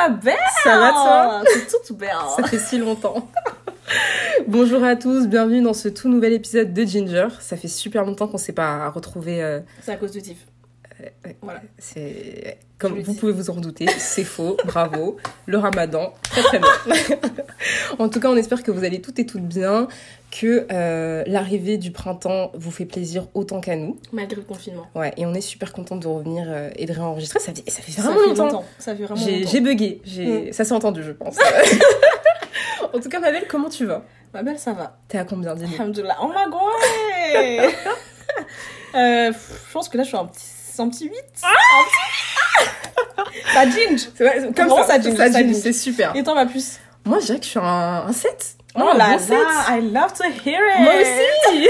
ma belle Ça va, toi toute belle Ça fait si longtemps. Bonjour à tous, bienvenue dans ce tout nouvel épisode de Ginger. Ça fait super longtemps qu'on s'est pas retrouvés. euh, C'est à cause de Tiff. Voilà. C'est comme vous dis. pouvez vous en douter, c'est faux. Bravo, le Ramadan, très très bien. en tout cas, on espère que vous allez toutes et toutes bien, que euh, l'arrivée du printemps vous fait plaisir autant qu'à nous. Malgré le confinement. Ouais, et on est super contente de revenir euh, et de réenregistrer. Ça fait, ça fait Ça vraiment fait longtemps. Ça fait vraiment J'ai j'ai bugué, j'ai- ça s'est entendu, je pense. en tout cas, ma belle, comment tu vas? Ma belle, ça va. T'es à combien dis Alhamdoulilah. Oh my god euh, Je pense que là, je suis un petit, un petit 8. Ça ginge Comme Vraiment, ça, ça ginge, ça ça ginge, c'est super. Et toi, ma puce Moi, je dirais que je suis un, un 7. Oh un là bon 7. là, I love to hear it Moi aussi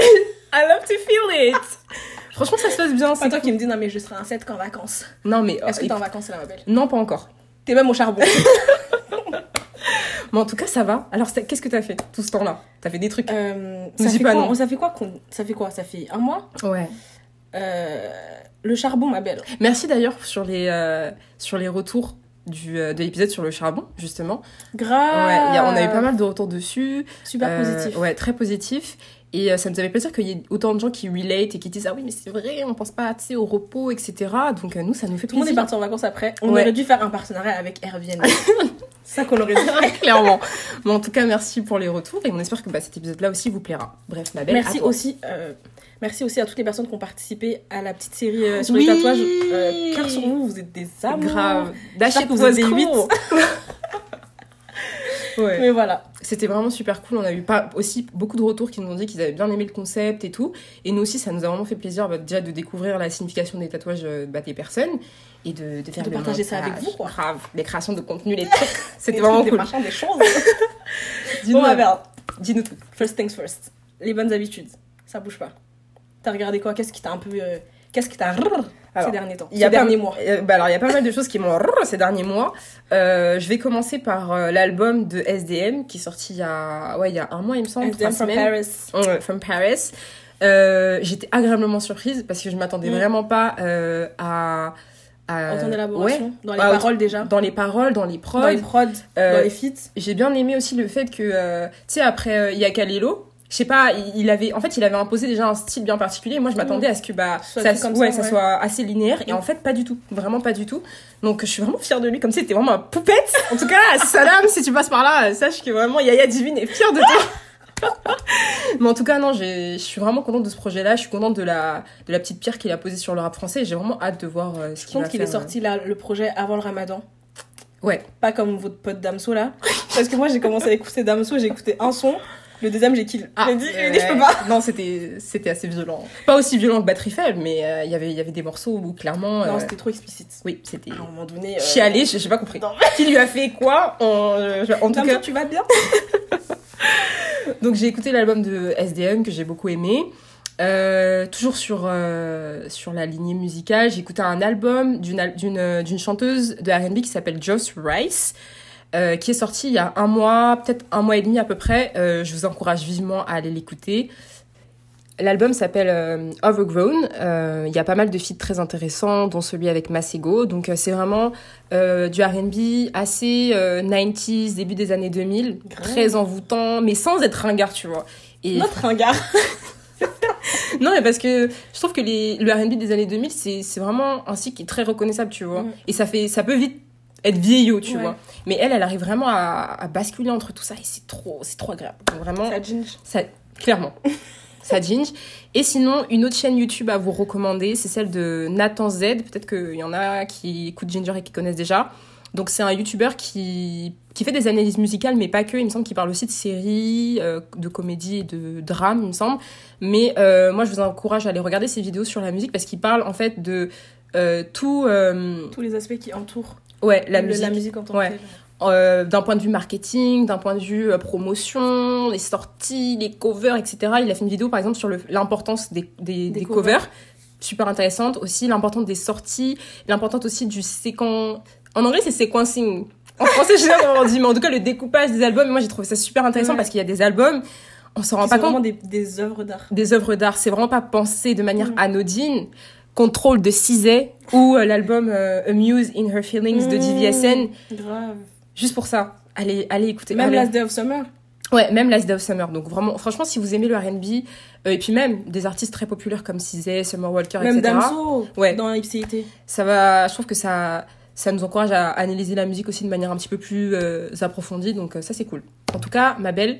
I love to feel it Franchement, ça se passe bien. C'est toi qui me dis, non mais je serai un 7 qu'en vacances. Non, mais... Est-ce que euh, t'es en vacances, là, ma belle Non, pas encore. T'es même au charbon. Mais en tout cas, ça va. Alors, qu'est-ce que t'as fait tout ce temps-là? T'as fait des trucs? Euh, ça, dis fait pas quoi non. ça fait quoi Ça fait quoi? Ça fait un mois? Ouais. Euh, Le charbon, ma belle. Merci d'ailleurs sur les, euh, sur les retours du, euh, de l'épisode sur le charbon, justement. Grave. Ouais, il y a- on a eu pas mal de retours dessus. Super Euh, positif. Ouais, très positif. Et euh, ça nous avait plaisir qu'il y ait autant de gens qui relate et qui disent Ah oui, mais c'est vrai, on pense pas sais, au repos, etc. Donc euh, nous, ça nous fait Tout le monde est plaisir. parti en vacances après. On Ouais. aurait dû faire un partenariat avec Airbnb. Ça qu'on aurait dû faire. Clairement. Mais en tout cas, merci pour les retours et on espère que bah, cet épisode-là aussi vous plaira. Bref, ma belle. Merci à toi. aussi, euh, merci aussi à toutes les personnes qui ont participé à la petite série euh, sur Oui. les tatouages. Euh, cœur sur vous, vous êtes des amours. Grave. It vous cool. huit. ouais. Mais voilà. C'était vraiment super cool. On a eu pas aussi beaucoup de retours qui nous ont dit qu'ils avaient bien aimé le concept et tout. Et nous aussi, ça nous a vraiment fait plaisir bah, déjà de découvrir la signification des tatouages euh, bah, des personnes et de, de faire De le partager ça avec vous, quoi. Grave. Les créations de contenu, les trucs. C'était vraiment trucs, cool. Des machins, des choses. Dis-nous, bon, dis-nous tout. First things first. Les bonnes habitudes. Ça bouge pas. T'as regardé quoi? Qu'est-ce qui t'a un peu. euh, Qu'est-ce qui t'a. Alors, ces derniers temps Il y a Ces pas- derniers mois. euh, bah alors, il y a pas mal de choses qui m'ont ces derniers mois. Euh, je vais commencer par euh, l'album de SDM qui est sorti il y a, ouais, il y a un mois, il me semble, SDM from. Paris. From Paris. Euh, J'étais agréablement surprise parce que je m'attendais Mm. vraiment pas à, à- En ouais. Dans les Ah, paroles déjà. dans les paroles, dans les prods. Dans les prods. Dans les feats. J'ai bien aimé aussi le fait que, tu sais, après euh, Yaka Lelo, je sais pas, il, avait, en fait, il avait imposé déjà un style bien particulier. Moi, je m'attendais à ce que bah, Soit ça, ouais, ça, ça ouais. soit assez linéaire. Et Mm. en fait, pas du tout. Vraiment pas du tout. Donc, je suis vraiment fière de lui. Comme si c'était vraiment un poupette. En tout cas, salam, si tu passes par là, euh, sache que vraiment Yaya Divine est fière de toi. Mais en tout cas, non, je suis vraiment contente de ce projet-là. Je suis contente de la, de la petite pierre qu'il a posée sur le rap français. et J'ai vraiment hâte de voir euh, ce qu'il va compte qu'il faire. est sorti là, le projet avant le ramadan. Ouais. Pas comme votre pote Damso là. Parce que moi j'ai commencé à écouter Damso, j'ai écouté un son. Le deuxième j'ai kill. Ah, j'ai dit, je peux pas. Non, c'était c'était assez violent. Pas aussi violent que Batterie Faible, mais euh, il y avait il y avait des morceaux où clairement. Non, euh, c'était trop explicite. oui, c'était. À un moment donné. Euh... Chialé, j'ai pas compris. Non. Qui lui a fait quoi? En, euh, en tout cas, tu vas bien? Donc j'ai écouté l'album de SDM que j'ai beaucoup aimé. Euh, toujours sur, euh, sur la lignée musicale, j'ai écouté un album d'une al- d'une d'une chanteuse de R&B qui s'appelle Joss Rice, euh, qui est sorti il y a un mois, peut-être un mois et demi à peu près. Euh, je vous encourage vivement à aller l'écouter. L'album s'appelle euh, Overgrown. Euh, Il y a pas mal de feats très intéressants, dont celui avec Masego. Donc c'est vraiment du R&B assez euh, 90s, début des années 2000, Grave. très envoûtant, mais sans être ringard, tu vois. Et Notre ringard. non, mais parce que je trouve que les, le R&B des années 2000, c'est c'est vraiment un style qui est très reconnaissable, tu vois. Mm. Et ça fait, ça peut vite être vieillot, tu Ouais. vois. Mais elle, elle arrive vraiment à, à basculer entre tout ça et c'est trop, c'est trop agréable. Donc Vraiment, Ça ginge. ça, clairement. ça ginge. Et sinon, une autre chaîne YouTube à vous recommander, c'est celle de Nathan Z. Peut-être qu'il y en a qui écoutent Ginger et qui connaissent déjà. Donc c'est un YouTuber qui, qui fait des analyses musicales, mais pas que. Il me semble qu'il parle aussi de séries, euh, de comédie et de drame, il me semble. Mais euh, moi, je vous encourage à aller regarder ses vidéos sur la musique parce qu'il parle en fait de euh, tout... Tous les aspects qui entourent ouais, la le- musique. la musique en tant Ouais. que. Euh, d'un point de vue marketing, d'un point de vue euh, promotion, les sorties, les covers, etc. Il a fait une vidéo par exemple sur l'importance des, des, Des des covers. covers. super intéressante. Aussi l'importance des sorties, l'importance aussi du séquence. En anglais c'est sequencing. En français je sais pas comment on dit, mais en tout cas le découpage des albums. Moi j'ai trouvé ça super intéressant Ouais. parce qu'il y a des albums, on s'en rend C'est pas vraiment compte des, des œuvres d'art. des œuvres d'art. C'est vraiment pas pensé de manière anodine. Control de Cizé ou euh, l'album euh, Amuse in Her Feelings de DVSN. Grave. Juste pour ça, allez, allez écouter. Même allez. Last Day of Summer. Ouais, même Last Day of Summer. Donc vraiment, franchement, si vous aimez le R&B, euh, et puis même des artistes très populaires comme Cizé, Summer Walker, Même etc. Damso. Ouais. Dans Ipséité. ça va je trouve que ça ça nous encourage à analyser la musique aussi de manière un petit peu plus euh, approfondie donc ça c'est cool en tout cas ma belle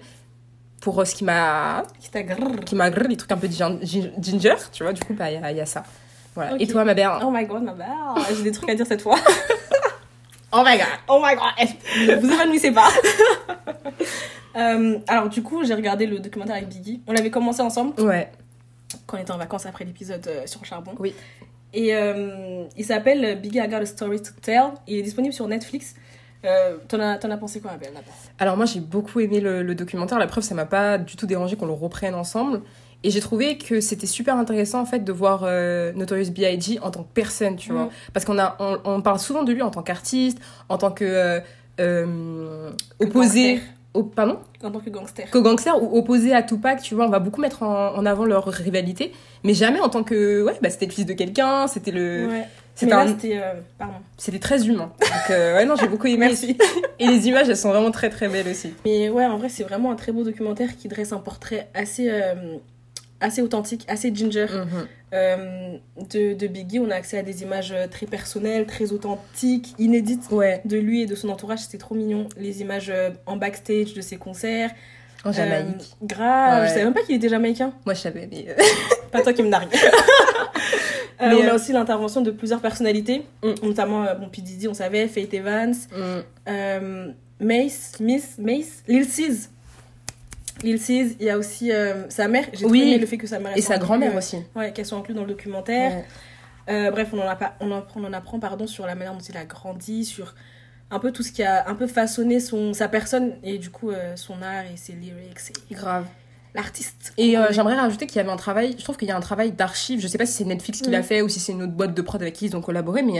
pour ce qui m'a Qui t'a grrr. qui m'a les trucs un peu gin- gin- ginger tu vois du coup bah il y, a- il y a ça voilà et toi ma belle Oh my god, ma belle. J'ai des trucs à dire cette fois. oh my god Oh my god. Vous évanouissez pas? Euh, alors, du coup, j'ai regardé le documentaire avec Biggie. On l'avait commencé ensemble ouais quand on était en vacances après l'épisode euh, sur le charbon. Oui. Et euh, il s'appelle Biggie I Got a Story to Tell. Il est disponible sur Netflix. Euh, T'en as, as pensé quoi, ma belle d'abord alors moi j'ai beaucoup aimé le, le documentaire la preuve ça m'a pas du tout dérangé qu'on le reprenne ensemble et j'ai trouvé que c'était super intéressant en fait de voir euh, Notorious B.I.G. en tant que personne tu vois Mm. parce qu'on a on, on parle souvent de lui en tant qu'artiste en tant que euh, euh, opposé Gangster. au pardon? En tant que gangster. qu'au gangster ou opposé à Tupac tu vois on va beaucoup mettre en, en avant leur rivalité mais jamais en tant que ouais bah c'était le fils de quelqu'un c'était le Ouais. C'était un- euh, pardon. c'était très humain donc euh, ouais non j'ai beaucoup aimé Merci. et les images elles sont vraiment très très belles aussi Mais ouais, en vrai, c'est vraiment un très beau documentaire qui dresse un portrait assez, euh, assez authentique, assez ginger Mhm. euh, de, de Biggie. On a accès à des images euh, très personnelles, très authentiques, inédites ouais de lui et de son entourage. C'était trop mignon. Les images euh, en backstage de ses concerts. en Jamaïque Euh, grave. Ouais. Je savais même pas qu'il était jamaïcain. Moi, je savais, mais. euh, Pas toi qui me nargue. Mais, on a aussi l'intervention de plusieurs personnalités, Mm. notamment bon, P. Diddy, on savait, Faith Evans, mm, Mace, Miss, Mace, Lil Sis. Lil Sis, il y a aussi euh, sa mère. J'ai Oui. aimé le fait que sa mère Et sa grand-mère aussi. Ouais, qu'elle soit inclue dans le documentaire. Ouais. Euh, bref, on en, a pas, on, en, on en apprend pardon, sur la manière dont il a grandi, sur un peu tout ce qui a un peu façonné son, sa personne et du coup euh, son art et ses lyrics et Grave. l'artiste. Et euh, j'aimerais rajouter qu'il y avait un travail, je trouve qu'il y a un travail d'archive, je sais pas si c'est Netflix qui l'a fait ou si c'est une autre boîte de prod avec qui ils ont collaboré, mais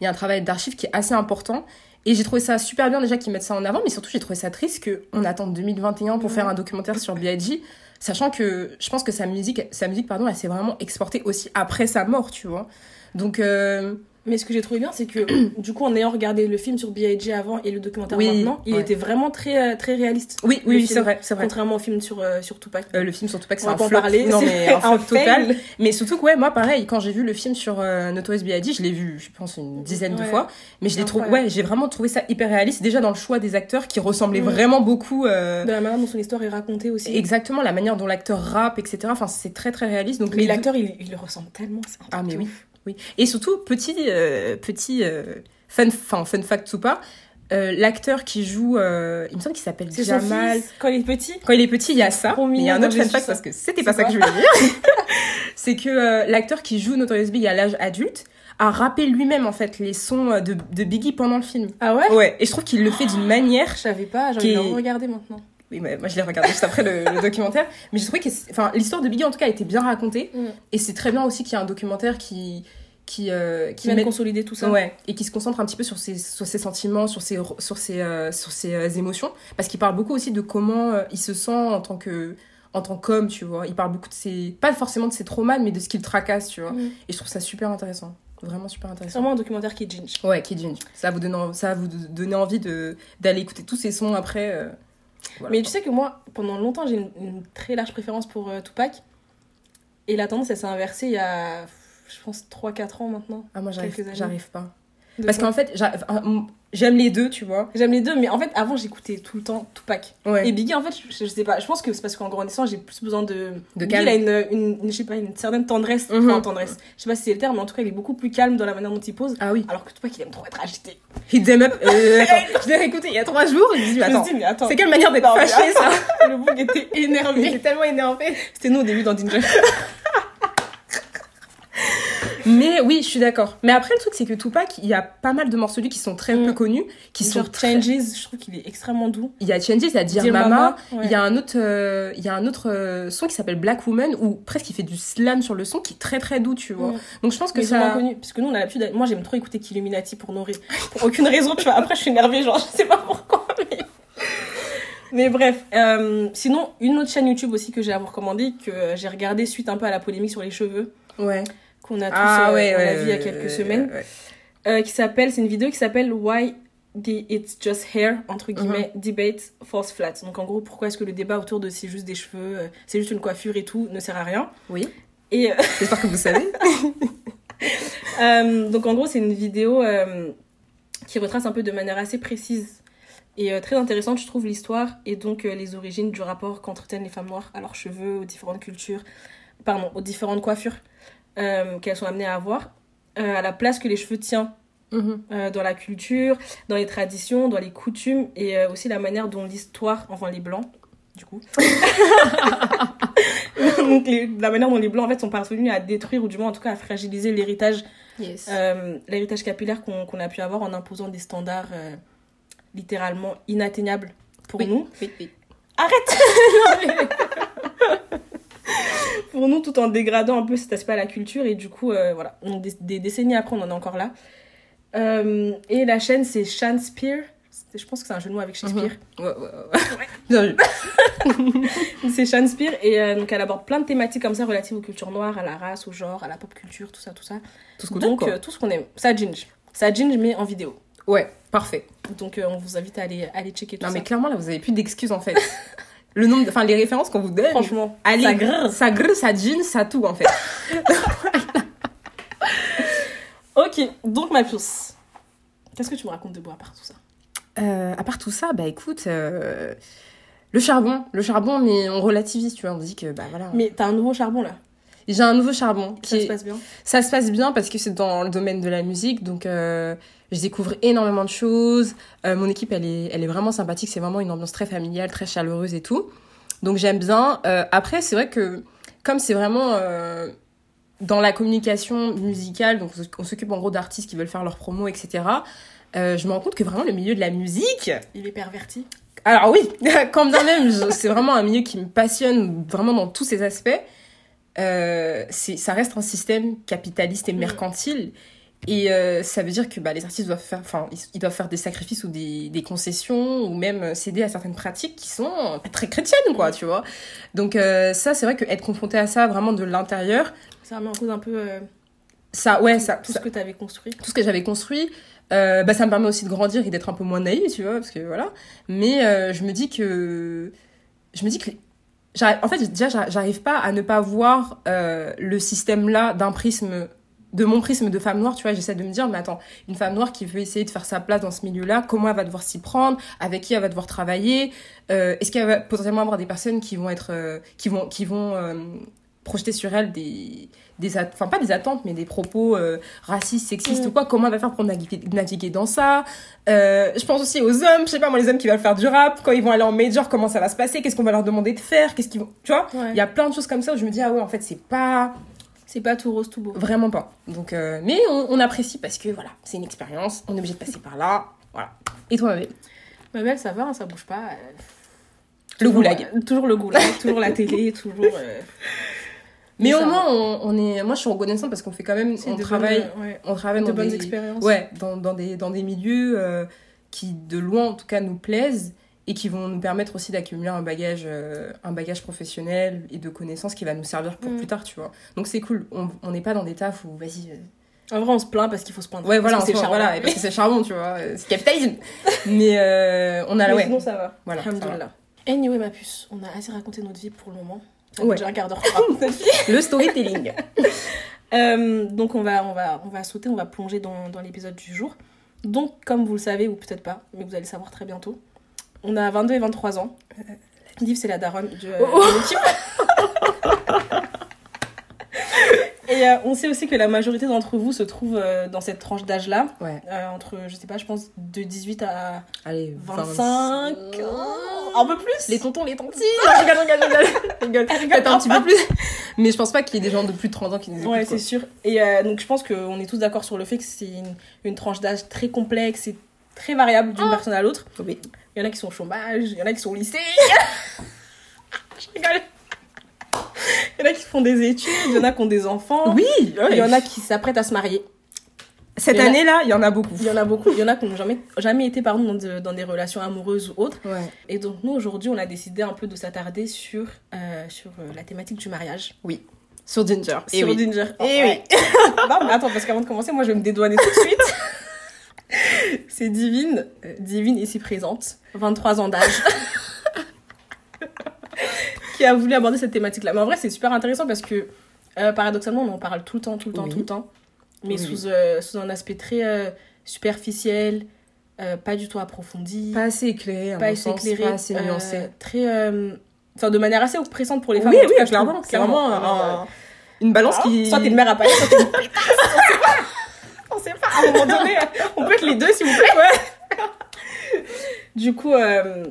il y a un travail d'archive qui est assez important. Et j'ai trouvé ça super bien déjà qu'ils mettent ça en avant, mais surtout j'ai trouvé ça triste qu'on attende 2021 pour Ouais. faire un documentaire sur B.I.G. Sachant que je pense que sa musique, sa musique pardon, elle s'est vraiment exportée aussi après sa mort, tu vois. Donc, euh, Mais ce que j'ai trouvé bien, c'est que du coup, en ayant regardé le film sur B.I.G. avant et le documentaire Oui, maintenant, il ouais. était vraiment très, euh, très réaliste. oui, oui, oui, c'est vrai, c'est vrai. Contrairement au film sur, euh, sur Tupac. Euh, le film que On c'est un flop. parler, Non, mais un flop total. Mais surtout que, ouais, moi, pareil, quand j'ai vu le film sur euh, Notorious B.I.G., je l'ai vu, je pense, une dizaine de fois. Mais je l'ai trouvé, ouais, j'ai vraiment trouvé ça hyper réaliste. Déjà dans le choix des acteurs qui ressemblaient Mm. vraiment beaucoup. euh, De la manière dont son histoire est racontée aussi. Exactement, la manière dont l'acteur rappe, etc. Enfin, c'est très très réaliste. Donc Mais les l'acteur, il, il le ressemble tellement. Ah, mais oui. Oui. Et surtout, petit, euh, petit euh, fun, enfin, fun fact ou pas, euh, l'acteur qui joue, euh, il me semble qu'il s'appelle Jamal. quand il est petit. Quand il est petit, il y a ça. Mais il y a un autre fun fact parce que c'était pas ça que je voulais dire. c'est que euh, l'acteur qui joue Notorious Big à l'âge adulte a rappé lui-même en fait les sons de, de Biggie pendant le film. Ah ouais? Ouais, et je trouve qu'il le fait d'une manière. Je savais pas, j'ai envie de le regarder maintenant. Oui, mais moi je l'ai regardé juste après le, le documentaire, mais j'ai trouvé que, enfin, l'histoire de Biggie en tout cas a été bien racontée, Mm. et c'est très bien aussi qu'il y a un documentaire qui qui euh, Qui vient met- de consolider tout ça. Ouais, et qui se concentre un petit peu sur ses, sur ses sentiments, sur ses, sur ses, euh, sur ses euh, émotions. Parce qu'il parle beaucoup aussi de comment euh, il se sent en tant que en tant qu'homme, tu vois. Il parle beaucoup de ses... Pas forcément de ses traumas, mais de ce qu'il tracasse, tu vois. Mm. Et je trouve ça super intéressant. Vraiment super C'est intéressant. vraiment un documentaire qui est ginge. Ouais, Kid Ginger. Ça va vous donner, ça va vous donner envie de d'aller écouter tous ces sons après. voilà. Mais tu sais que moi, pendant longtemps, j'ai une, une très large préférence pour Tupac. Et la tendance, elle s'est inversée il y a, je pense, 3-4 ans maintenant. Ah, moi, j'arrive, pas. De Parce qu'en fait, j'aime les deux, tu vois. J'aime les deux, mais en fait, avant, j'écoutais tout le temps Tupac. Ouais. Et Biggie, en fait, je, je sais pas, je pense que c'est parce qu'en grandissant, j'ai plus besoin de. De calme. il a une, une, une- je sais pas, une certaine tendresse. Mhm. Enfin, tendresse. Je sais pas si c'est le terme, mais en tout cas, il est beaucoup plus calme dans la manière dont il pose. Ah oui. Alors que Tupac, il aime trop être agité. Hit them up. Euh, attends, je l'ai réécouté il y a trois jours. Je me attends, suis dit, mais attends. c'est quelle manière d'être fâché, ça Le bouc était Il énervé. était tellement énervé. C'était nous au début dans Ginger. Mais oui, je suis d'accord. Mais après, le truc, c'est que Tupac, il y a pas mal de morceaux de lui qui sont très Mm. peu connus, qui sont très- Changes, je trouve qu'il est extrêmement doux. Il y a Changes, il y a Dear, Dear Mama. Mama, ouais. Il y a un autre, euh, il y a un autre euh, son qui s'appelle Black Woman où presque il fait du slam sur le son qui est très très doux, tu vois. Mm. Donc je pense que Mais ça. connu. Parce que nous, on a l'habitude. Moi, j'aime trop écouter Killuminati pour nourrir. Pour aucune raison, tu vois. Après, je suis énervée, genre, je sais pas pourquoi. Mais, mais bref. euh, sinon, une autre chaîne YouTube aussi que j'ai à vous recommander, que euh, j'ai regardé suite un peu à la polémique sur les cheveux Ouais. Qu'on a tous Ah euh, ouais, on a ouais. vu il y a quelques semaines, euh, qui s'appelle, c'est une vidéo qui s'appelle Why the It's Just Hair, entre Mhm. guillemets, Debate False Flat. Donc en gros, pourquoi est-ce que le débat autour de c'est juste des cheveux, euh, c'est juste une coiffure et tout, ne sert à rien. Oui. Et euh, J'espère que vous savez. donc en gros, c'est une vidéo qui retrace un peu de manière assez précise et euh, très intéressante, je trouve, l'histoire et donc euh, les origines du rapport qu'entretiennent les femmes noires à leurs cheveux, aux différentes cultures, pardon, aux différentes coiffures euh, qu'elles sont amenées à avoir, euh, à la place que les cheveux tiennent Mhm. euh, dans la culture, dans les traditions, dans les coutumes et aussi la manière dont l'histoire, enfin les blancs, du coup, donc les- la manière dont les blancs en fait sont parvenus à détruire ou du moins en tout cas à fragiliser l'héritage, Yes. l'héritage capillaire qu'on a pu avoir en imposant des standards littéralement inatteignables pour Oui. nous. Oui, oui. pour nous tout en dégradant un peu cet aspect à la culture. Et du coup euh, voilà donc des, des décennies après on en est encore là. Euh, et la chaîne c'est Shan Spear. Je pense que c'est un jeu de mots avec Shakespeare. Ouais, ouais, ouais. Bien vu. c'est Shan Spear. Et euh, donc elle aborde plein de thématiques comme ça relatives aux cultures noires à la race au genre à la pop culture tout ça tout ça. Tout ce qu'on aime, donc tout ce qu'on aime. Ça ginge. Ça ginge mais en vidéo. Ouais, parfait. donc on vous invite à aller, aller checker tout Non, ça. mais clairement, là, vous avez plus d'excuses, en fait. Le nombre. Enfin, les références qu'on vous donne. franchement Allez, ça grince Ça grille, ça jean, ça tout, en fait. ok donc ma puce qu'est-ce que tu me racontes de beau à part tout ça Euh, à part tout ça, bah écoute, euh, le charbon, le charbon, mais on relativise, tu vois, on dit que, bah voilà. mais t'as un nouveau charbon là J'ai un nouveau charbon. Qui ça se passe bien Ça se passe bien parce que c'est dans le domaine de la musique, donc euh, je découvre énormément de choses. Euh, mon équipe, elle est, elle est vraiment sympathique, c'est vraiment une ambiance très familiale, très chaleureuse et tout. Donc j'aime bien. Euh, après, c'est vrai que comme c'est vraiment euh, dans la communication musicale, donc on s'occupe en gros d'artistes qui veulent faire leur promo, etc. je me rends compte que vraiment le milieu de la musique, il est perverti alors oui, quand bien même, c'est vraiment un milieu qui me passionne vraiment dans tous ses aspects. Euh, ça reste un système capitaliste et Mm. mercantile. Et euh, ça veut dire que bah, les artistes doivent faire, enfin, ils, ils doivent faire des sacrifices ou des, des concessions ou même euh, céder à certaines pratiques qui sont pas très chrétiennes, quoi, tu vois. Donc euh, ça, c'est vrai que être confronté à ça vraiment de l'intérieur, Ça remet en cause un peu euh, ça, ouais, ça, tout ça- ce que tu avais construit. tout ce que j'avais construit, euh, bah, ça me permet aussi de grandir et d'être un peu moins naïf, tu vois, parce que voilà. Mais euh, je me dis que. Je me dis que. En fait, déjà, j'arrive- pas à ne pas voir euh, le système-là d'un prisme. De mon prisme de femme noire, tu vois, j'essaie de me dire, mais attends, une femme noire qui veut essayer de faire sa place dans ce milieu-là, comment elle va devoir s'y prendre, avec qui elle va devoir travailler, euh, est-ce qu'elle va potentiellement avoir des personnes qui vont être, euh, qui vont, qui vont euh, projeter sur elle des, des, enfin pas des attentes, mais des propos racistes, sexistes Mm. ou quoi, comment elle va faire pour naviguer, naviguer dans ça? Je pense aussi aux hommes, je sais pas moi, les hommes qui veulent faire du rap, quand ils vont aller en major, comment ça va se passer, qu'est-ce qu'on va leur demander de faire, qu'est-ce qu'ils vont, tu vois? Ouais. Il y a plein de choses comme ça où je me dis, ah ouais, en fait, c'est pas, C'est pas tout rose, tout beau. vraiment pas. Donc, euh, mais on, on apprécie parce que voilà, c'est une expérience, on est obligé de passer par là, voilà. Et toi, ma belle Ma belle, ça va, hein, ça bouge pas. euh, Le toujours, goulag. euh, toujours le goulag, toujours la télé, toujours. euh, Mais au moins, on, on est, moi, je suis reconnaissante parce qu'on fait quand même, on de travaille, bonnes, ouais, on travaille de dans bonnes des, expériences. Ouais, dans, dans, des, dans des milieux euh, qui, de loin en tout cas, nous plaisent et qui vont nous permettre aussi d'accumuler un bagage, euh, un bagage professionnel et de connaissances qui va nous servir pour Mm. plus tard, tu vois. Donc c'est cool. On n'est pas dans des tafs où, vas-y. euh, En vrai, on se plaint parce qu'il faut se plaindre. Ouais, voilà, c'est se- charmant. voilà, et parce que c'est charbon, tu vois. euh, C'est capitalisme. Mais euh, on a Mais la ouais. sinon, ça va. Voilà, ça va. Anyway, ma puce, on a assez raconté notre vie pour le moment. Ça Ouais. déjà un quart d'heure. Le storytelling. Donc on va, on, va, on va sauter, on va plonger dans, dans l'épisode du jour. Donc, comme vous le savez, ou peut-être pas, mais vous allez le savoir très bientôt, on a 22 et 23 ans. Liv, c'est la daronne de, euh, Oh. de l'équipe. et euh, on sait aussi que la majorité d'entre vous se trouve euh, dans cette tranche d'âge-là, Ouais. euh, entre, je sais pas, je pense de 18 à Allez, 25, 25. un peu plus. Les tontons, les. Je rigole, je rigole, rigole. Je rigole. Peut-être un petit peu plus. Mais je pense pas qu'il y ait des gens de plus de 30 ans qui nous écoutent. Ouais, c'est sûr. Et euh, donc, je pense qu'on est tous d'accord sur le fait que c'est une, une tranche d'âge très complexe et très variable d'une personne à l'autre. Oui. Il y en a qui sont au chômage, il y en a qui sont au lycée. je rigole. Il y en a qui font des études, il y en a qui ont des enfants. Oui, Il y en a qui s'apprêtent à se marier. Cette année-là, il y en a beaucoup. Il y en a beaucoup. Il y en a qui n'ont jamais, jamais été pardon, dans, de- dans des relations amoureuses ou autres. Ouais. Et donc, nous, aujourd'hui, on a décidé un peu de s'attarder sur, euh, sur euh, la thématique du mariage. Oui. Sur Ginger. Et sur oui. Ginger. Eh Ouais. non, mais attends, parce qu'avant de commencer, moi, je vais me dédouaner tout de suite. C'est Divine, euh, Divine ici présente, 23 ans d'âge, qui a voulu aborder cette thématique-là. Mais en vrai, c'est super intéressant parce que, euh, paradoxalement, on en parle tout le temps, tout le temps, Oui. tout le temps, mais Oui. sous, euh, sous un aspect très euh, superficiel, pas du tout approfondi, Pas assez éclairé, pas assez sens, éclairé, pas assez nuancé. très... Enfin, de manière assez oppressante pour les femmes. oui, oui, cas, clairement. trouve, C'est vraiment un- une balance Ah, qui. Soit t'es une mère à paillettes, soit t'es une. On sait pas. À un moment donné, on peut être les deux, s'il vous plaît. Du coup, euh,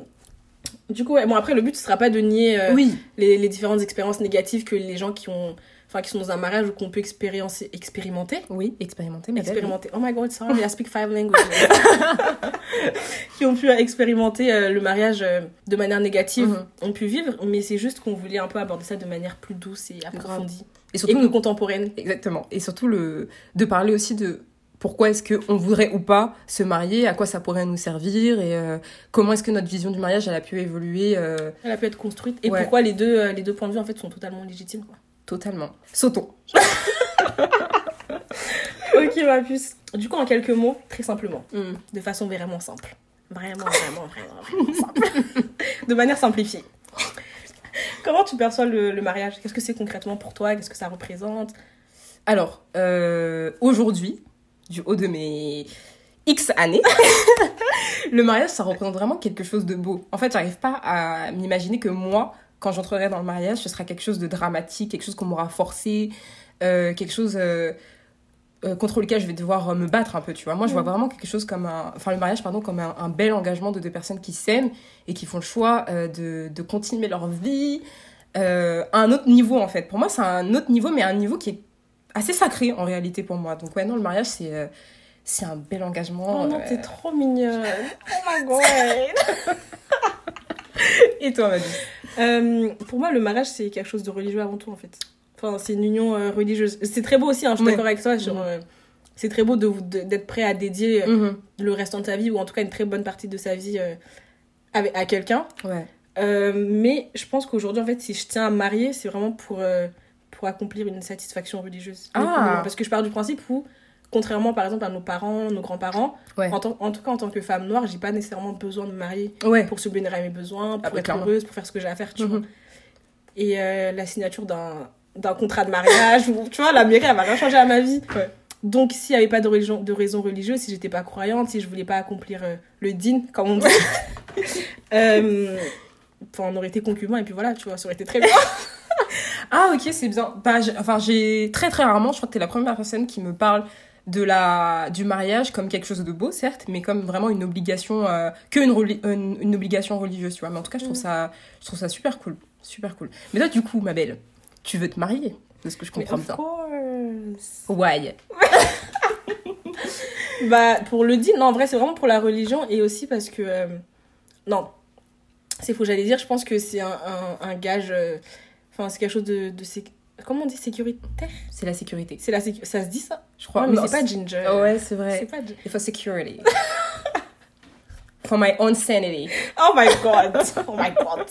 du coup, ouais. bon après le but ce sera pas de nier euh, Oui. les, les différentes expériences négatives que les gens qui ont, enfin qui sont dans un mariage ou qu'on peut expériencer, expérimenter. Oui, expérimenter, mais Expérimenter. Oh my god, sorry, I speak five languages. qui ont pu expérimenter euh, le mariage de manière négative, Mhm. ont pu vivre, mais c'est juste qu'on voulait un peu aborder ça de manière plus douce et approfondie. Et Et surtout, plus contemporaine. Exactement. Et surtout, le... de parler aussi de pourquoi est-ce qu'on voudrait ou pas se marier, à quoi ça pourrait nous servir, et euh, comment est-ce que notre vision du mariage, elle a pu évoluer euh, Elle a pu être construite. Et Ouais. pourquoi les deux, euh, les deux points de vue en fait sont totalement légitimes. Quoi. totalement. Sautons. ok, ma puce. Du coup, en quelques mots, très simplement, de façon vraiment simple. Vraiment, vraiment, vraiment, vraiment simple. de manière simplifiée. Comment tu perçois le, le mariage? Qu'est-ce que c'est concrètement pour toi? Qu'est-ce que ça représente? Alors, aujourd'hui, du haut de mes X années, le mariage, ça représente vraiment quelque chose de beau. En fait, j'arrive pas à m'imaginer que moi, quand j'entrerai dans le mariage, ce sera quelque chose de dramatique, quelque chose qu'on m'aura forcé, euh, quelque chose euh, euh, contre lequel je vais devoir me battre un peu, tu vois. Moi, je vois vraiment quelque chose comme un... Enfin, le mariage, pardon, comme un, un bel engagement de deux personnes qui s'aiment et qui font le choix de, de continuer leur vie à un autre niveau, en fait. Pour moi, c'est un autre niveau, mais un niveau qui est assez sacré, en réalité, pour moi. Donc, ouais, non, le mariage, c'est... euh, c'est un bel engagement. Oh non, euh. t'es trop mignonne. Oh my god. Et toi, Madu Euh, pour moi, le mariage, c'est quelque chose de religieux avant tout, en fait. Enfin, c'est une union religieuse. C'est très beau aussi, hein, je suis Ouais. d'accord avec toi. sur, Mhm. c'est très beau de, de- d'être prêt à dédier Mhm. le restant de sa vie, ou en tout cas une très bonne partie de sa vie avec, à quelqu'un. Ouais. Mais je pense qu'aujourd'hui, en fait, si je tiens à me marier, c'est vraiment pour, pour accomplir une satisfaction religieuse. Ah. Donc, Parce que je pars du principe où, contrairement par exemple à nos parents, nos grands-parents, Ouais. en, tout cas en tant que femme noire, j'ai pas nécessairement besoin de me marier Ouais. pour subvenir à mes besoins, pour Ah bah, être clairement. heureuse, pour faire ce que j'ai à faire, tu vois. Mhm. Et euh, la signature d'un contrat de mariage, ou, tu vois, la mairie, elle va rien changer à ma vie. Ouais. Donc, s'il n'y avait pas de raison, de raison religieuse, si j'étais pas croyante, si je voulais pas accomplir euh, le din, comme on dit, euh, enfin, on aurait été concubins et puis voilà, tu vois, ça aurait été très bien. Ah ok c'est bien. Bah, enfin j'ai très très rarement, je crois que t'es la première personne qui me parle de la du mariage comme quelque chose de beau certes, mais comme vraiment une obligation euh, que une, une, une obligation religieuse tu vois. Mais en tout cas je trouve Mhm. ça je trouve ça super cool, super cool. Mais toi du coup ma belle, tu veux te marier de ce que je Mais comprends of bien. course. Ouais. Bah, pour le din, non, en vrai, c'est vraiment pour la religion et aussi parce que. euh, non, c'est faux, j'allais dire, je pense que c'est un, un, un gage. euh, Enfin, c'est quelque chose de. de sé- Comment on dit sécuritaire? C'est la sécurité. C'est la sécu- Ça se dit ça? Je crois. Ouais, mais c'est pas ginger. Ouais c'est C'est vrai. pas gin- Il faut security. For my own sanity. Oh my god! Oh my god!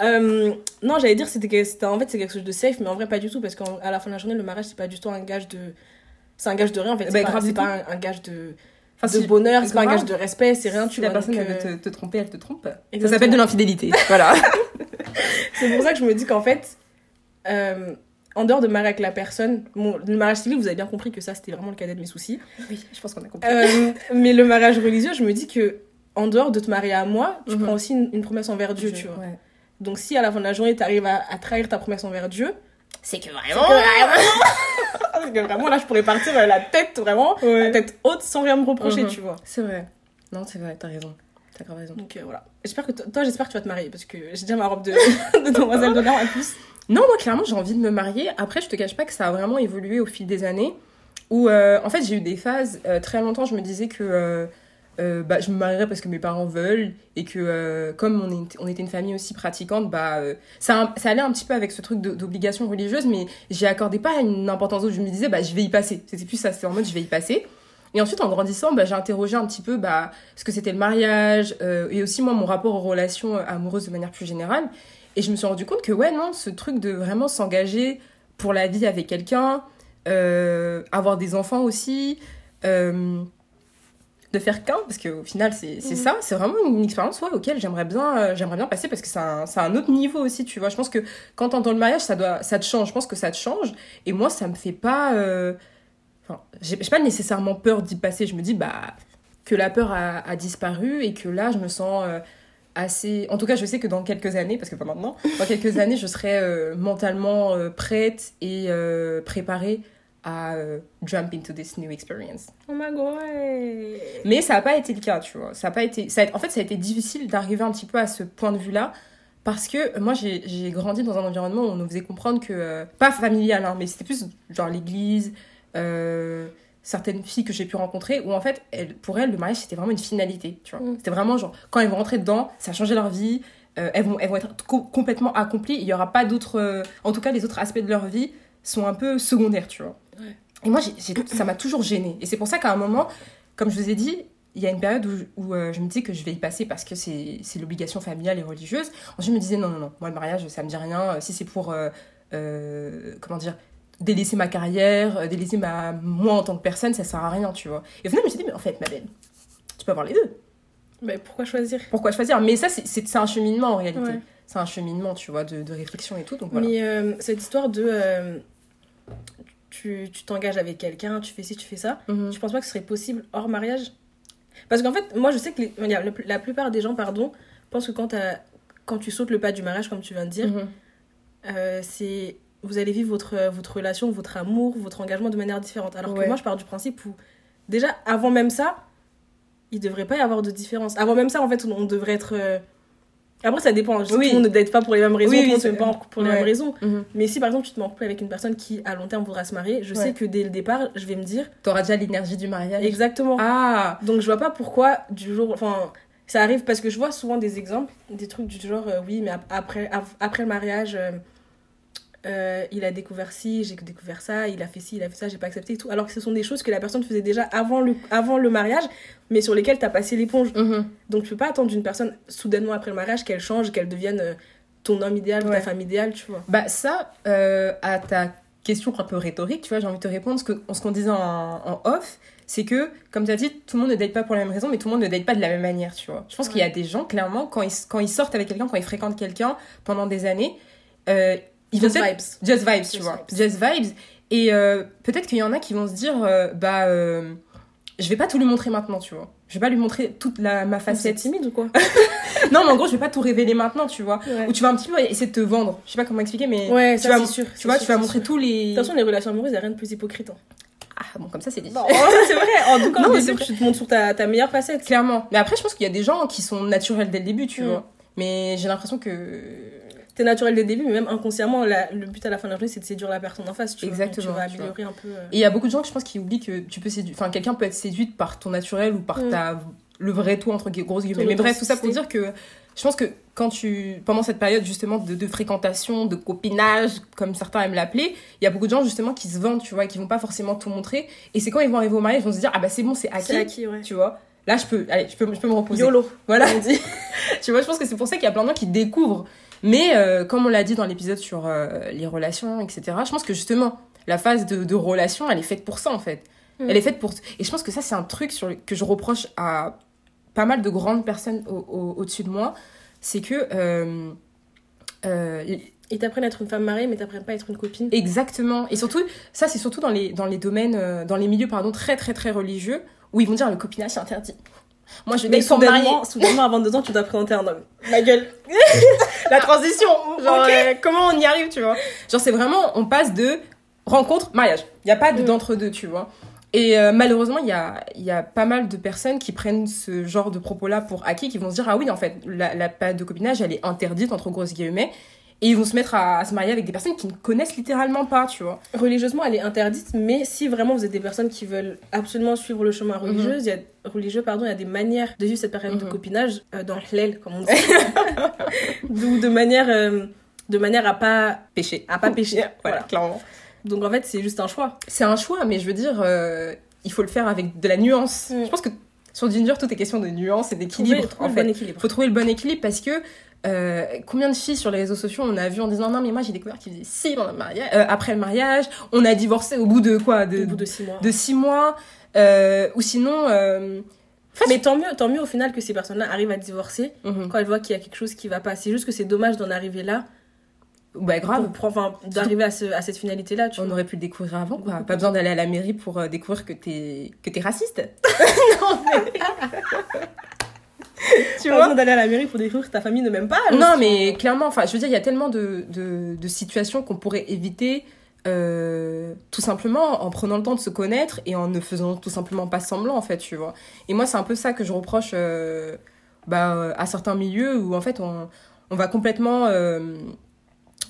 Euh, non, j'allais dire, c'était que c'était en fait, c'est quelque chose de safe, mais en vrai, pas du tout, parce qu'à la fin de la journée, le mariage, c'est pas du tout un gage de. C'est un gage de rien, en fait. Bah, C'est pas, grave c'est du pas un, un gage de, de bonheur, c'est pas un grave. gage de respect, c'est rien, tu si la vois. personne donc, euh, veut te, te tromper, elle te trompe. Ça Exactement. s'appelle de l'infidélité. voilà. C'est pour ça que je me dis qu'en fait, euh, en dehors de marier avec la personne, bon, le mariage civil, vous avez bien compris que ça, c'était vraiment le cadet de mes soucis. Oui, je pense qu'on a compris. Euh, mais le mariage religieux, je me dis que en dehors de te marier à moi, tu Mhm. prends aussi une, une promesse envers Dieu, tu vois. Ouais. Donc si à la fin de la journée, tu arrives à, à trahir ta promesse envers Dieu, C'est que c'est vraiment. que vraiment, c'est que vraiment, là, je pourrais partir euh, la tête, vraiment, la tête haute sans rien me reprocher, Mhm. tu vois. C'est vrai. Non, c'est vrai, t'as raison. T'as grave raison. Donc euh, voilà. J'espère que toi, j'espère que tu vas te marier parce que j'ai déjà ma robe de, de demoiselle d'honneur en plus. Non, moi, clairement, j'ai envie de me marier. Après, je te cache pas que ça a vraiment évolué au fil des années. Où, euh, en fait, j'ai eu des phases. euh, très longtemps, je me disais que euh, bah, je me marierais parce que mes parents veulent. Et que, euh, comme on, est- on était une famille aussi pratiquante, bah, euh, ça, ça allait un petit peu avec ce truc d'obligation religieuse. Mais j'y accordais pas une importance autre. Je me disais, bah, je vais y passer. C'était plus ça. C'était en mode, je vais y passer. Et ensuite, en grandissant, bah, j'ai interrogé un petit peu bah, ce que c'était le mariage et aussi, moi, mon rapport aux relations amoureuses de manière plus générale. Et je me suis rendu compte que, ouais, non, ce truc de vraiment s'engager pour la vie avec quelqu'un, avoir des enfants aussi, de faire qu'un, parce qu'au final, c'est Mhm. ça, c'est vraiment une expérience ouais, auquel j'aimerais bien, euh, j'aimerais bien passer parce que c'est un, c'est un autre niveau aussi, tu vois. Je pense que quand t'entends le mariage, ça, doit, ça te change, je pense que ça te change, et moi, ça me fait pas. euh, Enfin, j'ai pas nécessairement peur d'y passer, je me dis, bah, que la peur a, a disparu et que là, je me sens. euh, assez en tout cas je sais que dans quelques années parce que pas maintenant dans quelques années je serai mentalement prête et préparée à euh, jump into this new experience. Oh my god. mais ça n'a pas été le cas tu vois. Ça a pas été ça a- en fait ça a été difficile d'arriver un petit peu à ce point de vue là parce que moi j'ai grandi dans un environnement où on nous faisait comprendre que euh, pas familial hein, mais c'était plus genre l'église euh, certaines filles que j'ai pu rencontrer où en fait elles, pour elles le mariage c'était vraiment une finalité tu vois. Mm. c'était vraiment genre quand elles vont rentrer dedans ça a changé leur vie euh, elles, vont, elles vont être co- complètement accomplies. Il y aura pas d'autres euh, en tout cas les autres aspects de leur vie sont un peu secondaires tu vois Ouais. et moi ça m'a toujours gênée et c'est pour ça qu'à un moment comme je vous ai dit il y a une période où, où, euh, je me dis que je vais y passer parce que c'est l'obligation familiale et religieuse. Ensuite, je me disais non, non, non, moi le mariage, ça me dit rien. Si c'est pour, euh, euh, comment dire, délaisser ma carrière, euh, délaisser ma, moi en tant que personne, ça sert à rien, tu vois. Et au final, je me suis dit, mais en fait, ma belle, tu peux avoir les deux. Bah, pourquoi choisir? Pourquoi choisir? Mais ça, c'est- un cheminement en réalité. Ouais. C'est un cheminement, tu vois, de, de réflexion et tout. Donc voilà. Mais euh, cette histoire de. Tu tu t'engages avec quelqu'un, tu fais ci, tu fais ça. Mhm. Tu penses pas que ce serait possible hors mariage? Parce qu'en fait, moi je sais que les- la, la plupart des gens, pardon, pensent que quand, quand tu sautes le pas du mariage, comme tu viens de dire, Mhm. euh, c'est vous allez vivre votre, votre relation, votre amour, votre engagement de manière différente. Alors Ouais. que moi je pars du principe où, déjà, avant même ça, il devrait pas y avoir de différence. Avant même ça, en fait, on devrait être. euh, Après, ça dépend. Oui. Tout le monde ne date pas pour les mêmes raisons, Oui, tout le monde se met pas en couple pour les ouais. mêmes raisons. Mhm. Mais si par exemple tu te mets en couple avec une personne qui à long terme voudra se marier, je Ouais. sais que dès le départ, je vais me dire T'auras déjà l'énergie du mariage. exactement. Ah Donc je vois pas pourquoi du jour enfin ça arrive parce que je vois souvent des exemples, des trucs du genre euh, oui mais ap- après après le mariage euh, euh, il a découvert ci, j'ai découvert ça, il a fait ci, il a fait ça, j'ai pas accepté et tout alors que ce sont des choses que la personne faisait déjà avant le avant le mariage mais sur lesquelles t'as passé l'éponge. Mhm. Donc tu peux pas attendre d'une personne soudainement après le mariage qu'elle change, qu'elle devienne euh, ton homme idéal, ou Ouais. ta femme idéale, tu vois. Bah ça, euh, à ta question un peu rhétorique, tu vois, j'ai envie de te répondre ce que- ce qu'on disait en, en off, c'est que, comme tu as dit, tout le monde ne date pas pour la même raison, mais tout le monde ne date pas de la même manière, tu vois. Je pense Ouais. qu'il y a des gens, clairement, quand ils, quand ils sortent avec quelqu'un, quand ils fréquentent quelqu'un pendant des années, euh, Just vibes. Just vibes, tu vois. vibes. Just vibes. Et euh, peut-être qu'il y en a qui vont se dire, euh, bah, euh, je vais pas tout lui montrer maintenant, tu vois. Je vais pas lui montrer toute la, ma facette. timide ou quoi non, mais en gros, je vais pas tout révéler maintenant, tu vois. Ouais, Ou tu vas un petit peu essayer de te vendre. Je sais pas comment expliquer, mais ouais tu ça vas- c'est sûr. tu vois, tu vas montrer sûr. tous les. De toute façon, les relations amoureuses, il n'y a rien de plus hypocrite. hein. Ah, bon, comme ça, c'est dit. C'est vrai. En tout cas, Non, début, tu te montres sur ta, ta meilleure facette. Clairement. Mais après, je pense qu'il y a des gens qui sont naturels dès le début, tu Mm. vois. Mais j'ai l'impression que. T'es naturel dès le début, mais même inconsciemment, la- le but à la fin de la journée, c'est de séduire la personne en face. Tu vois. Exactement, tu vas tu vois. améliorer un peu. euh. Et il y a beaucoup de gens, je pense, qui oublient que tu peux séduire. Enfin, quelqu'un peut être séduite par ton naturel ou par Mm. ta. le vrai toi, entre grosses guillemets. Mais bref, tout ça pour dire que. Je pense que quand tu. Pendant cette période, justement, de, de fréquentation, de copinage, comme certains aiment l'appeler, il y a beaucoup de gens, justement, qui se vendent, tu vois, et qui vont pas forcément tout montrer. Et c'est quand ils vont arriver au mariage, ils vont se dire, ah bah c'est bon, c'est C'est acquis. acquis, ouais. Tu vois. Là, je peux, allez, je peux, je peux me reposer. YOLO. Voilà. on dit. Tu vois, je pense que c'est pour ça qu'il y a plein de gens qui découvrent. Mais euh, comme on l'a dit dans l'épisode sur euh, les relations, etc., je pense que justement, la phase de, de relation, elle est faite pour ça, en fait. Mm. Elle est faite pour... Et je pense que ça, c'est un truc sur le- que je reproche à pas mal de grandes personnes au- au- au-dessus de moi. C'est que... euh, euh, t'apprennent à être une femme mariée, mais t'apprennent pas à être une copine. Exactement. Et surtout, ça, c'est surtout dans les, dans les domaines, dans les milieux, pardon, très, très, très religieux, où ils vont dire le copinage, c'est interdit. Moi, je Mais soudainement, soudainement, à 22 ans, tu dois présenter un homme. Ma gueule. la transition. Genre, euh, comment on y arrive, tu vois? Genre, c'est vraiment, on passe de rencontre, mariage. Il n'y a pas de- Mm. d'entre-deux, tu vois. Et euh, malheureusement, il y a, il y a pas mal de personnes qui prennent ce genre de propos-là pour acquis, qui vont se dire, ah oui, en fait, la, la période de copinage, elle est interdite, entre grosses guillemets. Et ils vont se mettre à, à se marier avec des personnes qui ne connaissent littéralement pas, tu vois. Religieusement, elle est interdite, mais si vraiment vous êtes des personnes qui veulent absolument suivre le chemin religieux, il y a, religieux pardon, il y a des manières de vivre cette période de Mhm. copinage euh, dans l'aile, comme on dit. Ou de manière, euh, de manière à pas, Péché. à pas pécher. Voilà, Voilà. clairement. Donc en fait, c'est juste un choix. C'est un choix, mais je veux dire, euh, il faut le faire avec de la nuance. Mm. Je pense que sur Ginger, tout est question de nuance et d'équilibre, en fait. bon équilibre. faut trouver le bon équilibre parce que Euh, combien de filles sur les réseaux sociaux on a vu en disant non mais moi j'ai découvert qu'ils faisaient ci pendant le mariage, euh, après le mariage, on a divorcé au bout de quoi? De, Au bout de six mois. de six mois, euh, ou sinon Mais tant mieux, tant mieux au final que ces personnes-là arrivent à divorcer mhm. quand elles voient qu'il y a quelque chose qui va pas. C'est juste que c'est dommage d'en arriver là, bah grave, enfin, d'arriver à, ce, à cette finalité-là, tu on vois. aurait pu le découvrir avant quoi, pas besoin d'aller à la mairie pour découvrir que t'es que t'es raciste. non mais tu vois d'aller à la mairie pour découvrir que ta famille ne m'aime pas. Non, mais clairement, enfin, je veux dire, il y a tellement de, de, de situations qu'on pourrait éviter euh, tout simplement en prenant le temps de se connaître et en ne faisant tout simplement pas semblant, en fait, tu vois. Et moi, c'est un peu ça que je reproche euh, bah, à certains milieux où, en fait, on, on va complètement, euh,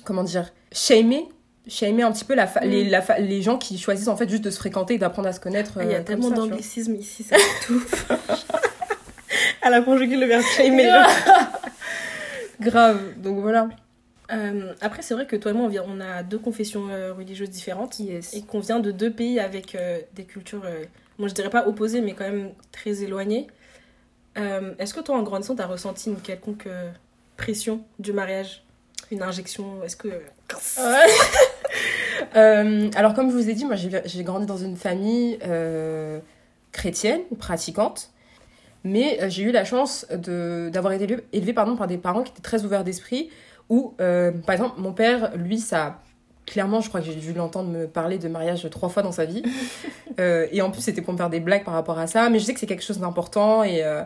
comment dire, shamer. Shamer un petit peu la fa- Mm. les, la fa- les gens qui choisissent en fait juste de se fréquenter et d'apprendre à se connaître. Ah, Il y a tellement ça, d'anglicisme ici, c'est tout. Elle a conjugué le verbe. Grave, donc voilà. Euh, après, c'est vrai que toi et moi, on, vient, on a deux confessions euh, religieuses différentes Yes. et qu'on vient de deux pays avec euh, des cultures, moi je dirais pas opposées, mais quand même très éloignées. Est-ce que toi, en grandissant, tu as ressenti une quelconque pression du mariage? Une injection? Est-ce que. Alors, comme je vous ai dit, moi, j'ai grandi dans une famille chrétienne, pratiquante. Mais euh, j'ai eu la chance d'avoir été élevée, élevée, pardon, par des parents qui étaient très ouverts d'esprit. Où, euh, par exemple, mon père, lui, ça. Clairement, je crois que j'ai dû l'entendre me parler de mariage trois fois dans sa vie. Euh, et en plus, c'était pour me faire des blagues par rapport à ça. Mais je sais que c'est quelque chose d'important. Et, euh,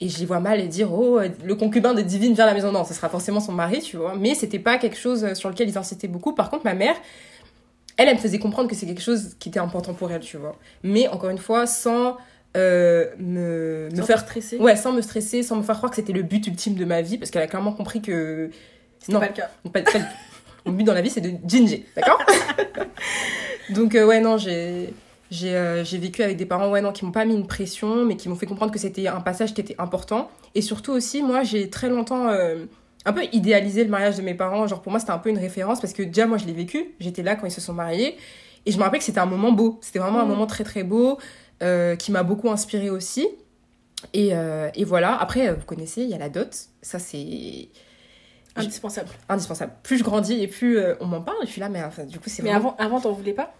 et je les vois mal et dire, oh, le concubin de Divine vient à la maison. Non, ce sera forcément son mari, tu vois. Mais c'était pas quelque chose sur lequel ils insistaient beaucoup. Par contre, ma mère, elle, elle me faisait comprendre que c'est quelque chose qui était important pour elle, tu vois. Mais encore une fois, sans euh, me, me faire. stresser Ouais, sans me stresser, sans me faire croire que c'était le but ultime de ma vie, parce qu'elle a clairement compris que. Non, pas le cas. pas, pas- mon but dans la vie, c'est de ginger, d'accord Donc, euh, ouais, non, j'ai. J'ai euh, vécu avec des parents ouais, non, qui m'ont pas mis une pression, mais qui m'ont fait comprendre que c'était un passage qui était important. Et surtout aussi, moi, j'ai très longtemps euh, un peu idéalisé le mariage de mes parents. Genre, pour moi, c'était un peu une référence parce que déjà, moi, je l'ai vécu. J'étais là quand ils se sont mariés. Et je me rappelle que c'était un moment beau. C'était vraiment un Mhm. moment très, très beau qui m'a beaucoup inspiré aussi. Et, euh, et voilà. Après, euh, vous connaissez, il y a la dot. Ça, c'est Indispensable. indispensable. Plus je grandis et plus euh, on m'en parle, je suis là, mais enfin, du coup, c'est Mais vraiment... avant, avant t'en voulais pas?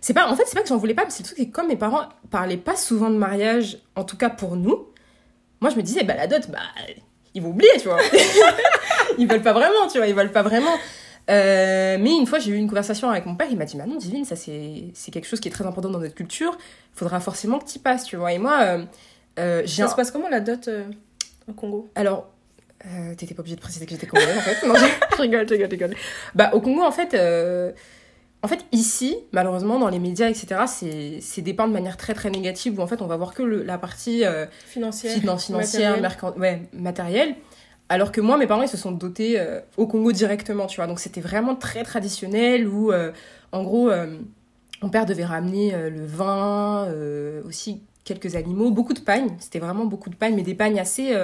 C'est pas, en fait, c'est pas que j'en voulais pas, mais c'est le truc, c'est que comme mes parents parlaient pas souvent de mariage, en tout cas pour nous, moi je me disais, bah la dot, bah ils vont oublier, tu vois. ils veulent pas vraiment, tu vois, ils veulent pas vraiment. Euh, mais une fois, j'ai eu une conversation avec mon père, il m'a dit, Manon, Divine, ça c'est quelque chose qui est très important dans notre culture, faudra forcément que tu passes, tu vois. Et moi, euh, euh, j'ai Ça un... se passe comment la dot euh, au Congo? Alors, euh, t'étais pas obligée de préciser que j'étais congolaise en fait. Non, je... rigole, je rigole, je rigole. Bah, au Congo, en fait, en fait, ici, malheureusement, dans les médias, etc., c'est dépeint de manière très très négative où en fait, on va voir que le- la partie Financière finan- financière, matérielle. mercan- ouais, matérielle. Alors que moi, mes parents, ils se sont dotés euh, au Congo directement, tu vois. Donc, c'était vraiment très traditionnel où, euh, en gros, euh, mon père devait ramener le vin, aussi quelques animaux, beaucoup de pagnes. C'était vraiment beaucoup de pagnes, mais des pagnes assez.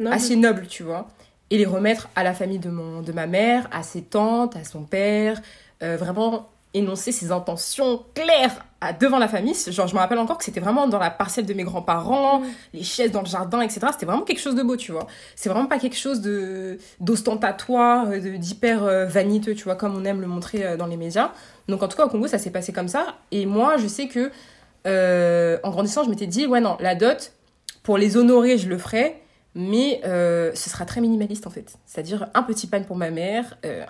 Non, assez nobles, tu vois. Et les remettre à la famille de, mon, de ma mère, à ses tantes, à son père. vraiment énoncer ses intentions claires à, devant la famille. Genre, je me rappelle encore que c'était vraiment dans la parcelle de mes grands-parents, Mm. les chaises dans le jardin, etc. C'était vraiment quelque chose de beau, tu vois. C'est vraiment pas quelque chose de d'ostentatoire, euh, de- d'hyper euh, vaniteux, tu vois, comme on aime le montrer euh, dans les médias. Donc, en tout cas, au Congo, ça s'est passé comme ça. Et moi, je sais que, euh, en grandissant, je m'étais dit, ouais, non, la dot, pour les honorer, je le ferai. Mais euh, ce sera très minimaliste en fait. C'est-à-dire un petit pan pour ma mère, euh,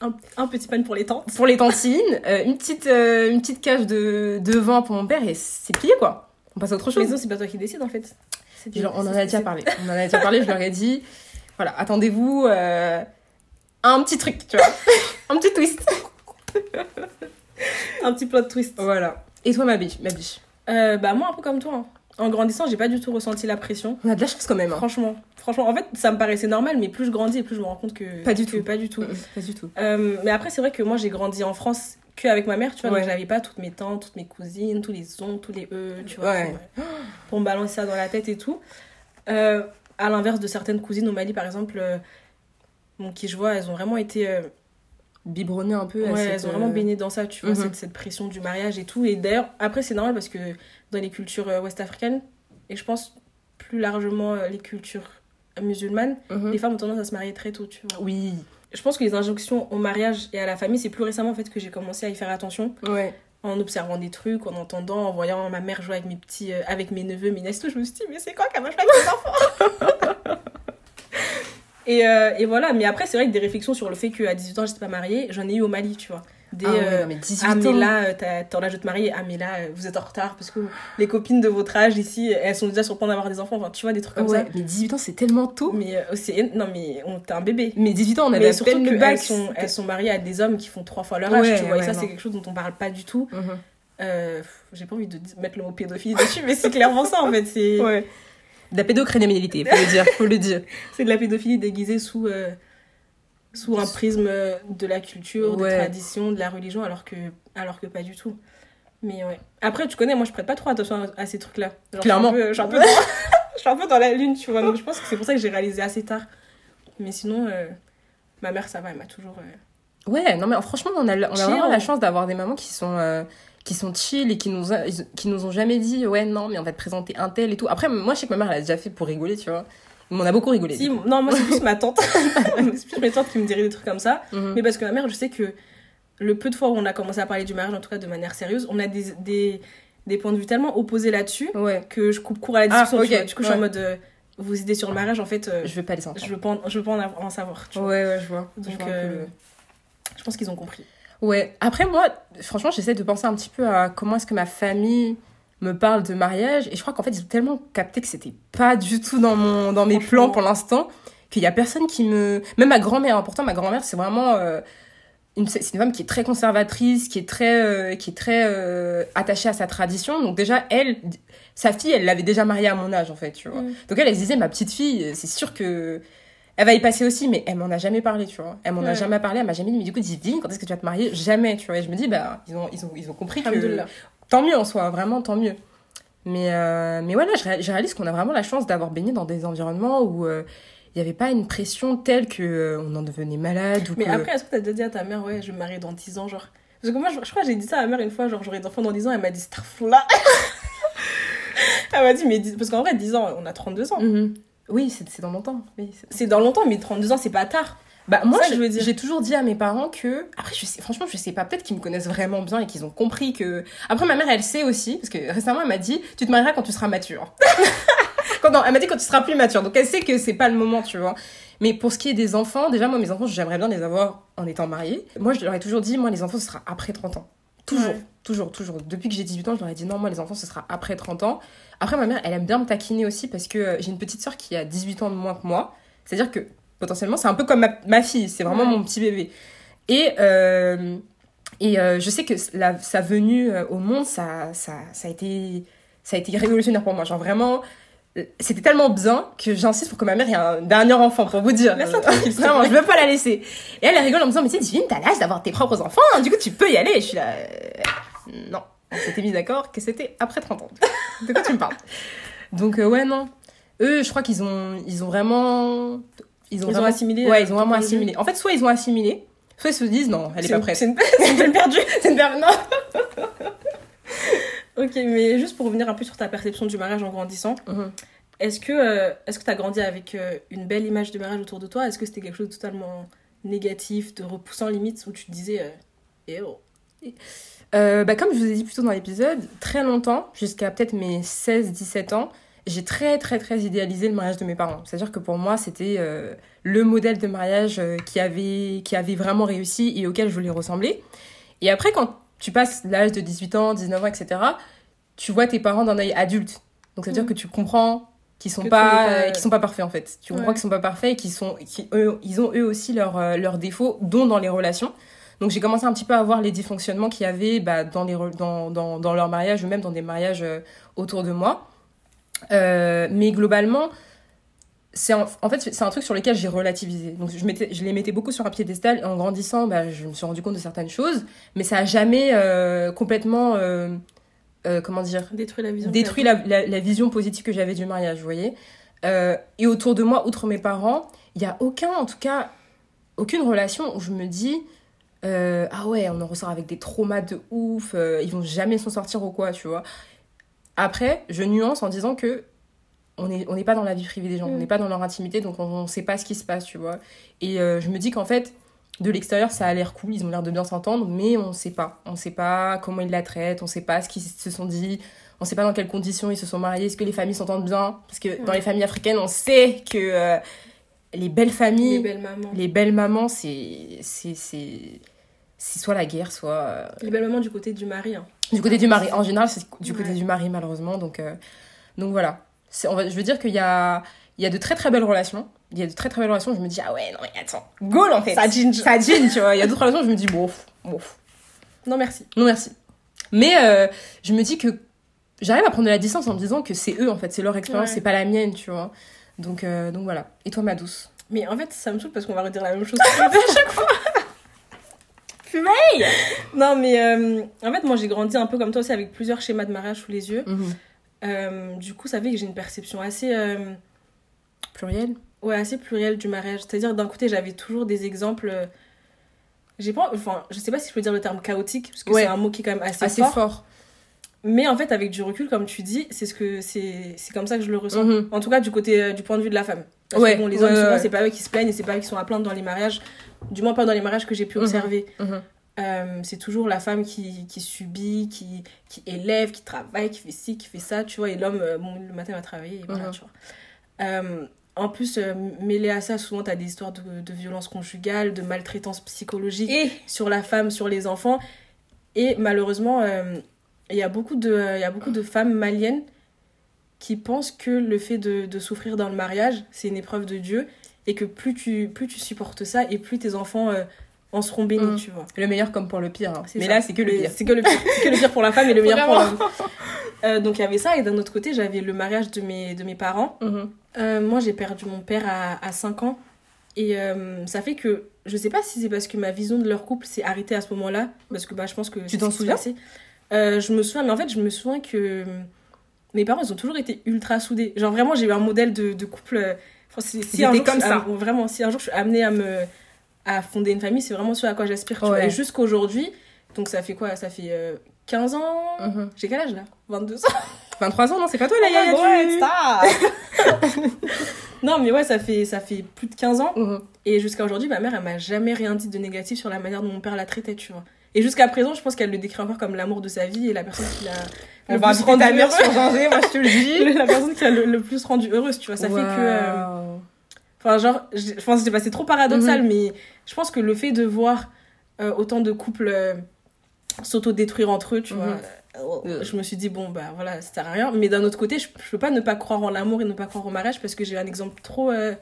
un, un petit pan pour les tantes. pour les tantines, euh, une, petite, euh, une petite cage de, de vin pour mon père et c'est plié quoi. On passe à autre chose. Mais non, c'est pas toi qui décide en fait. Genre, on en a déjà parlé. On en a déjà parlé, je leur ai dit, voilà, attendez-vous euh, un petit truc, tu vois. un petit twist. Un petit plot twist. Voilà. Et toi, ma biche, ma biche? Euh, bah moi un peu comme toi. hein. En grandissant, j'ai pas du tout ressenti la pression. On a de la chance quand même. hein. Franchement, franchement, en fait, ça me paraissait normal, mais plus je grandis et plus je me rends compte que Pas du que tout. pas du tout. Pas du tout. Euh, mais après, c'est vrai que moi, j'ai grandi en France que avec ma mère, tu vois, Ouais. donc j'avais pas toutes mes tantes, toutes mes cousines, tous les oncles, tous les e, tu vois, Ouais. pour, pour me balancer ça dans la tête et tout. Euh, à l'inverse de certaines cousines au Mali, par exemple, euh, bon, qui je vois, elles ont vraiment été Biberonner un peu. à Ouais, cette, elles ont vraiment euh, baigné dans ça, tu vois, Mhm. cette, cette pression du mariage et tout. Et d'ailleurs, après, c'est normal parce que dans les cultures euh, ouest-africaines, et je pense plus largement euh, les cultures musulmanes, Mhm. les femmes ont tendance à se marier très tôt, tu vois. Oui. Je pense que les injonctions au mariage et à la famille, c'est plus récemment en fait que j'ai commencé à y faire attention Ouais. en observant des trucs, en entendant, en voyant ma mère jouer avec mes petits, euh, avec mes neveux, mes nièces, tout. Je me suis dit, mais c'est quoi qu'elle va jouer avec mes enfants? et, euh, et voilà, mais après, c'est vrai que des réflexions sur le fait qu'à 18 ans, j'étais pas mariée, j'en ai eu au Mali, tu vois. Des, Ah ouais, euh, non, mais 18 ah mais là, euh, t'as t'as l'âge de te marier, ah mais là, euh, vous êtes en retard parce que les copines de votre âge ici, elles sont déjà sur le point d'avoir des enfants, enfin tu vois, des trucs comme ouais, ça. mais 18 ans, c'est tellement tôt. Mais euh, c'est non mais on t'es un bébé. Mais 18 ans, on avait mais à surtout peine le qu'elles bac. sont, elles sont mariées à des hommes qui font trois fois leur âge, Ouais, tu vois. et ça, c'est quelque chose dont on parle pas du tout. Mhm. Euh, j'ai pas envie de mettre le mot pédophilie dessus, mais c'est clairement ça en fait. C'est Ouais. De la pédocriminalité, faut le dire, faut le dire. c'est de la pédophilie déguisée sous, euh, sous un prisme de la culture, Ouais. des traditions, de la religion, alors que, alors que pas du tout. Mais ouais. Après, tu connais, moi je prête pas trop attention à, à ces trucs-là. Clairement. Je suis, un peu, je, suis un peu dans, je suis un peu dans la lune, tu vois. Donc je pense que c'est pour ça que j'ai réalisé assez tard. Mais sinon, euh, ma mère, ça va, elle m'a toujours. euh, Ouais, non mais franchement, on a, on a vraiment la chance d'avoir des mamans qui sont, qui sont chill et qui nous, a- qui nous ont jamais dit, ouais, non, mais on va te présenter un tel et tout. Après, moi, je sais que ma mère, elle a déjà fait pour rigoler, tu vois. Mais on a beaucoup rigolé. Si, non, moi c'est plus ma tante. c'est plus mes tantes qui me diraient des trucs comme ça. Mhm. Mais parce que ma mère, je sais que le peu de fois où on a commencé à parler du mariage, en tout cas de manière sérieuse, on a des, des, des points de vue tellement opposés là-dessus Ouais, que je coupe court à la discussion. Ah, vois. Du coup, je suis en ouais. mode, euh, vos idées sur le mariage, en fait, euh, je veux pas les entendre. je veux pas en, je veux pas en, avoir- en savoir. Tu vois. Ouais, ouais, je vois. Je Donc, vois euh, le- je pense qu'ils ont compris. Ouais. Après, moi, franchement, j'essaie de penser un petit peu à comment est-ce que ma famille me parle de mariage. Et je crois qu'en fait, ils ont tellement capté que c'était pas du tout dans, mon, dans mes plans pour l'instant, qu'il y a personne qui me. Même ma grand-mère, pourtant, ma grand-mère, c'est vraiment. euh, une, c'est une femme qui est très conservatrice, qui est très, euh, qui est très euh, attachée à sa tradition. Donc, déjà, elle, sa fille, elle l'avait déjà mariée à mon âge, en fait, tu vois. Mm. Donc, elle, elle se disait, ma petite fille, c'est sûr que. Elle va y passer aussi, mais elle m'en a jamais parlé, tu vois. Elle m'en a jamais parlé, elle m'a jamais dit, mais du coup, Divine, quand est-ce que tu vas te marier? Jamais, tu vois. Et je me dis, bah, ils ont, ils ont, ils ont compris que. Tant mieux en soi, vraiment, tant mieux. Mais, euh, mais voilà, je, ré- je réalise qu'on a vraiment la chance d'avoir baigné dans des environnements où euh, il n'y avait pas une pression telle que euh, on en devenait malade ou Mais que... après, est-ce que t'as déjà dit à ta mère, ouais, je vais me marier dans 10 ans, genre? Parce que moi, je, je crois que j'ai dit ça à ma mère une fois, genre, j'aurai des enfants dans 10 ans, elle m'a dit, là Elle m'a dit, mais 10 parce qu'en vrai, 10 ans, on a 32 ans. Mhm. Oui, c'est dans longtemps. Oui, c'est- dans longtemps, mais 32 ans, c'est pas tard. Bah, moi, j'ai toujours dit à mes parents que. Après, je sais, franchement, je sais pas. Peut-être qu'ils me connaissent vraiment bien et qu'ils ont compris que. Après, ma mère, elle sait aussi, parce que récemment, elle m'a dit Tu te marieras quand tu seras mature. quand, non, elle m'a dit quand tu seras plus mature. Donc, elle sait que c'est pas le moment, tu vois. Mais pour ce qui est des enfants, déjà, moi, mes enfants, j'aimerais bien les avoir en étant mariée. Moi, je leur ai toujours dit Moi, les enfants, ce sera après 30 ans. Toujours, Ouais. toujours, toujours. Depuis que j'ai 18 ans, je leur ai dit Non, moi, les enfants, ce sera après 30 ans. Après, ma mère, elle aime bien me taquiner aussi parce que euh, j'ai une petite soeur qui a 18 ans de moins que moi. C'est-à-dire que potentiellement, c'est un peu comme ma, ma fille, c'est vraiment Ouais. mon petit bébé. Et, euh, et euh, je sais que la, sa venue au monde, ça, ça, ça, a été, ça a été révolutionnaire pour moi. Genre vraiment, c'était tellement bien que j'insiste pour que ma mère ait un dernier enfant, pour vous dire. Laisse-la tranquille, Vraiment, je veux pas la laisser. Et elle, rigole en me disant, mais tu sais, Divine, t'as l'âge d'avoir tes propres enfants, hein, du coup, tu peux y aller. Et je suis là, euh, non. On s'était mis d'accord que c'était après 30 ans. De quoi tu me parles? Donc, euh, ouais, non. Eux, je crois qu'ils ont, ils ont vraiment. Ils ont, Ils ont vraiment assimilé, Ouais, euh, ils ont vraiment assimilé. En fait, soit ils ont assimilé, soit ils se disent non, elle est pas prête. C'est une, une perdue. C'est une per- non. Ok, mais juste pour revenir un peu sur ta perception du mariage en grandissant, Mhm. est-ce que euh, est-ce que t'as grandi avec euh, une belle image du mariage autour de toi? Est-ce que c'était quelque chose de totalement négatif, de repoussant limite, où tu te disais, euh, eh oh? Euh, bah, comme je vous ai dit plus tôt dans l'épisode, très longtemps, jusqu'à peut-être mes 16-17 ans, j'ai très très très idéalisé le mariage de mes parents. C'est-à-dire que pour moi, c'était euh, le modèle de mariage euh, qui, avait, qui avait vraiment réussi et auquel je voulais ressembler. Et après, quand tu passes l'âge de 18 ans, 19 ans, etc., tu vois tes parents d'un œil adulte. Donc ça veut dire Mhm. que tu comprends qu'ils sont Que pas, sont pas parfaits en fait. Tu comprends Ouais. qu'ils sont pas parfaits et qu'ils sont eux, ils ont eux aussi leurs euh, leurs défauts dont dans les relations. Donc j'ai commencé un petit peu à voir les dysfonctionnements qu'il y avait bah, dans, les, dans, dans, dans leur mariage ou même dans des mariages euh, autour de moi. Euh, mais globalement, c'est en, en fait c'est un truc sur lequel j'ai relativisé. Donc je, mettais, je les mettais beaucoup sur un piédestal et en grandissant, bah, je me suis rendu compte de certaines choses, mais ça a jamais euh, complètement, euh, euh, comment dire, Détruire la vision. détruit la, la, la vision positive que j'avais du mariage, vous voyez. Et autour de moi, outre mes parents, il n'y a aucun, en tout cas, aucune relation où je me dis, ah ouais, on en ressort avec des traumas de ouf, ils vont jamais s'en sortir ou quoi, tu vois. Après, je nuance en disant que on n'est on pas dans la vie privée des gens, on Mm. n'est pas dans leur intimité, donc on ne sait pas ce qui se passe, tu vois. Et euh, je me dis qu'en fait, de l'extérieur, ça a l'air cool, ils ont l'air de bien s'entendre, mais on ne sait pas. On ne sait pas comment ils la traitent, on ne sait pas ce qu'ils se sont dit, on ne sait pas dans quelles conditions ils se sont mariés, est-ce que les familles s'entendent bien? Parce que dans les familles africaines, on sait que euh, les belles familles, Les belles mamans. les belles mamans, c'est c'est c'est c'est soit la guerre, soit euh, Les belles mamans du côté du mari. hein. du côté du mari. En général, c'est du côté Ouais. du mari malheureusement. Donc donc voilà. On va, je veux dire qu'il y a il y a de très très belles relations. Il y a de très très belles relations. Je me dis ah ouais non mais attends, goal en fait. Ça ginge. Ça ginge, tu vois. Il y a d'autres relations. Je me dis bon bon Non, merci. non merci. Mais euh, je me dis que j'arrive à prendre de la distance en me disant que c'est eux en fait, c'est leur expérience, Ouais. c'est pas la mienne, tu vois. Donc euh, donc voilà. Et toi ma douce Mais en fait, ça me saoule parce qu'on va redire la même chose à chaque fois. Purée Non, mais euh, en fait, moi, j'ai grandi un peu comme toi aussi avec plusieurs schémas de mariage sous les yeux. Mhm. Euh, du coup, ça fait que j'ai une perception assez, euh, Pluriel ouais, assez plurielle du mariage. C'est-à-dire, d'un côté, j'avais toujours des exemples. euh, J'ai pas, enfin, je sais pas si je peux dire le terme chaotique, parce que Ouais. c'est un mot qui est quand même assez, assez fort. fort. Mais en fait, avec du recul, comme tu dis, c'est ce que c'est, c'est comme ça que je le ressens. Mhm. En tout cas, du côté, du point de vue de la femme. Parce Ouais, que bon, les hommes, souvent, c'est pas eux qui se plaignent et c'est pas eux qui sont à plaindre dans les mariages. Du moins, pas dans les mariages que j'ai pu Mhm. observer. Mhm. Euh, c'est toujours la femme qui, qui subit, qui, qui élève, qui travaille, qui fait ci, qui fait ça, tu vois. Et l'homme, euh, bon, le matin, va travailler, et voilà, Mhm. tu vois. Euh, en plus, euh, mêlé à ça, souvent, tu as des histoires de, de violence conjugale, de maltraitance psychologique Et sur la femme, sur les enfants. Et malheureusement, il y, a beaucoup de- y a beaucoup de femmes maliennes qui pensent que le fait de, de souffrir dans le mariage, c'est une épreuve de Dieu. Et que plus tu, plus tu supportes ça, et plus tes enfants en seront bénis, Mhm. tu vois. le meilleur comme pour le pire. hein. Mais ça. là, c'est que le Mais pire. C'est que le pire. C'est que le pire pour la femme et le meilleur pour l'homme. Euh, donc il y avait ça. Et d'un autre côté, j'avais le mariage de mes, de mes parents. Mhm. Euh, moi, j'ai perdu mon père à, à 5 ans. Et euh, ça fait que, je sais pas si c'est parce que ma vision de leur couple s'est arrêtée à ce moment-là. Parce que bah, je pense que. c'est t'en souviens? Euh, Je me souviens, mais en fait, je me souviens que mes parents, ils ont toujours été ultra soudés. Genre vraiment, j'ai eu un modèle de, de couple. enfin, si, si Ils un étaient jour comme ça. am- vraiment, si un jour je suis amenée à me à fonder une famille, c'est vraiment ce à quoi j'aspire. tu vois. Ouais. Et jusqu'aujourd'hui, donc ça fait quoi? Ça fait euh, 15 ans? Mhm. J'ai quel âge là? 22 ans? 23 ans, non, c'est pas toi la yaya Ouais, stop Non, mais ouais, ça fait, ça fait plus de 15 ans. Mhm. Et jusqu'à aujourd'hui, ma mère, elle m'a jamais rien dit de négatif sur la manière dont mon père la traitait, tu vois. Et jusqu'à présent, je pense qu'elle le décrit encore comme l'amour de sa vie et la personne qui l'a On le va rendu ta mère sur moi je te le dis. la personne qui a le, le plus rendu heureuse, tu vois. Ça fait que. euh. Enfin, genre, je pense que c'est passé trop paradoxal, mais je pense que le fait de voir euh, autant de couples euh, s'auto-détruire entre eux, tu Mhm. vois, euh, je me suis dit, bon, bah voilà, ça sert à rien. Mais d'un autre côté, je, je peux pas ne pas croire en l'amour et ne pas croire au mariage parce que j'ai un exemple trop, euh,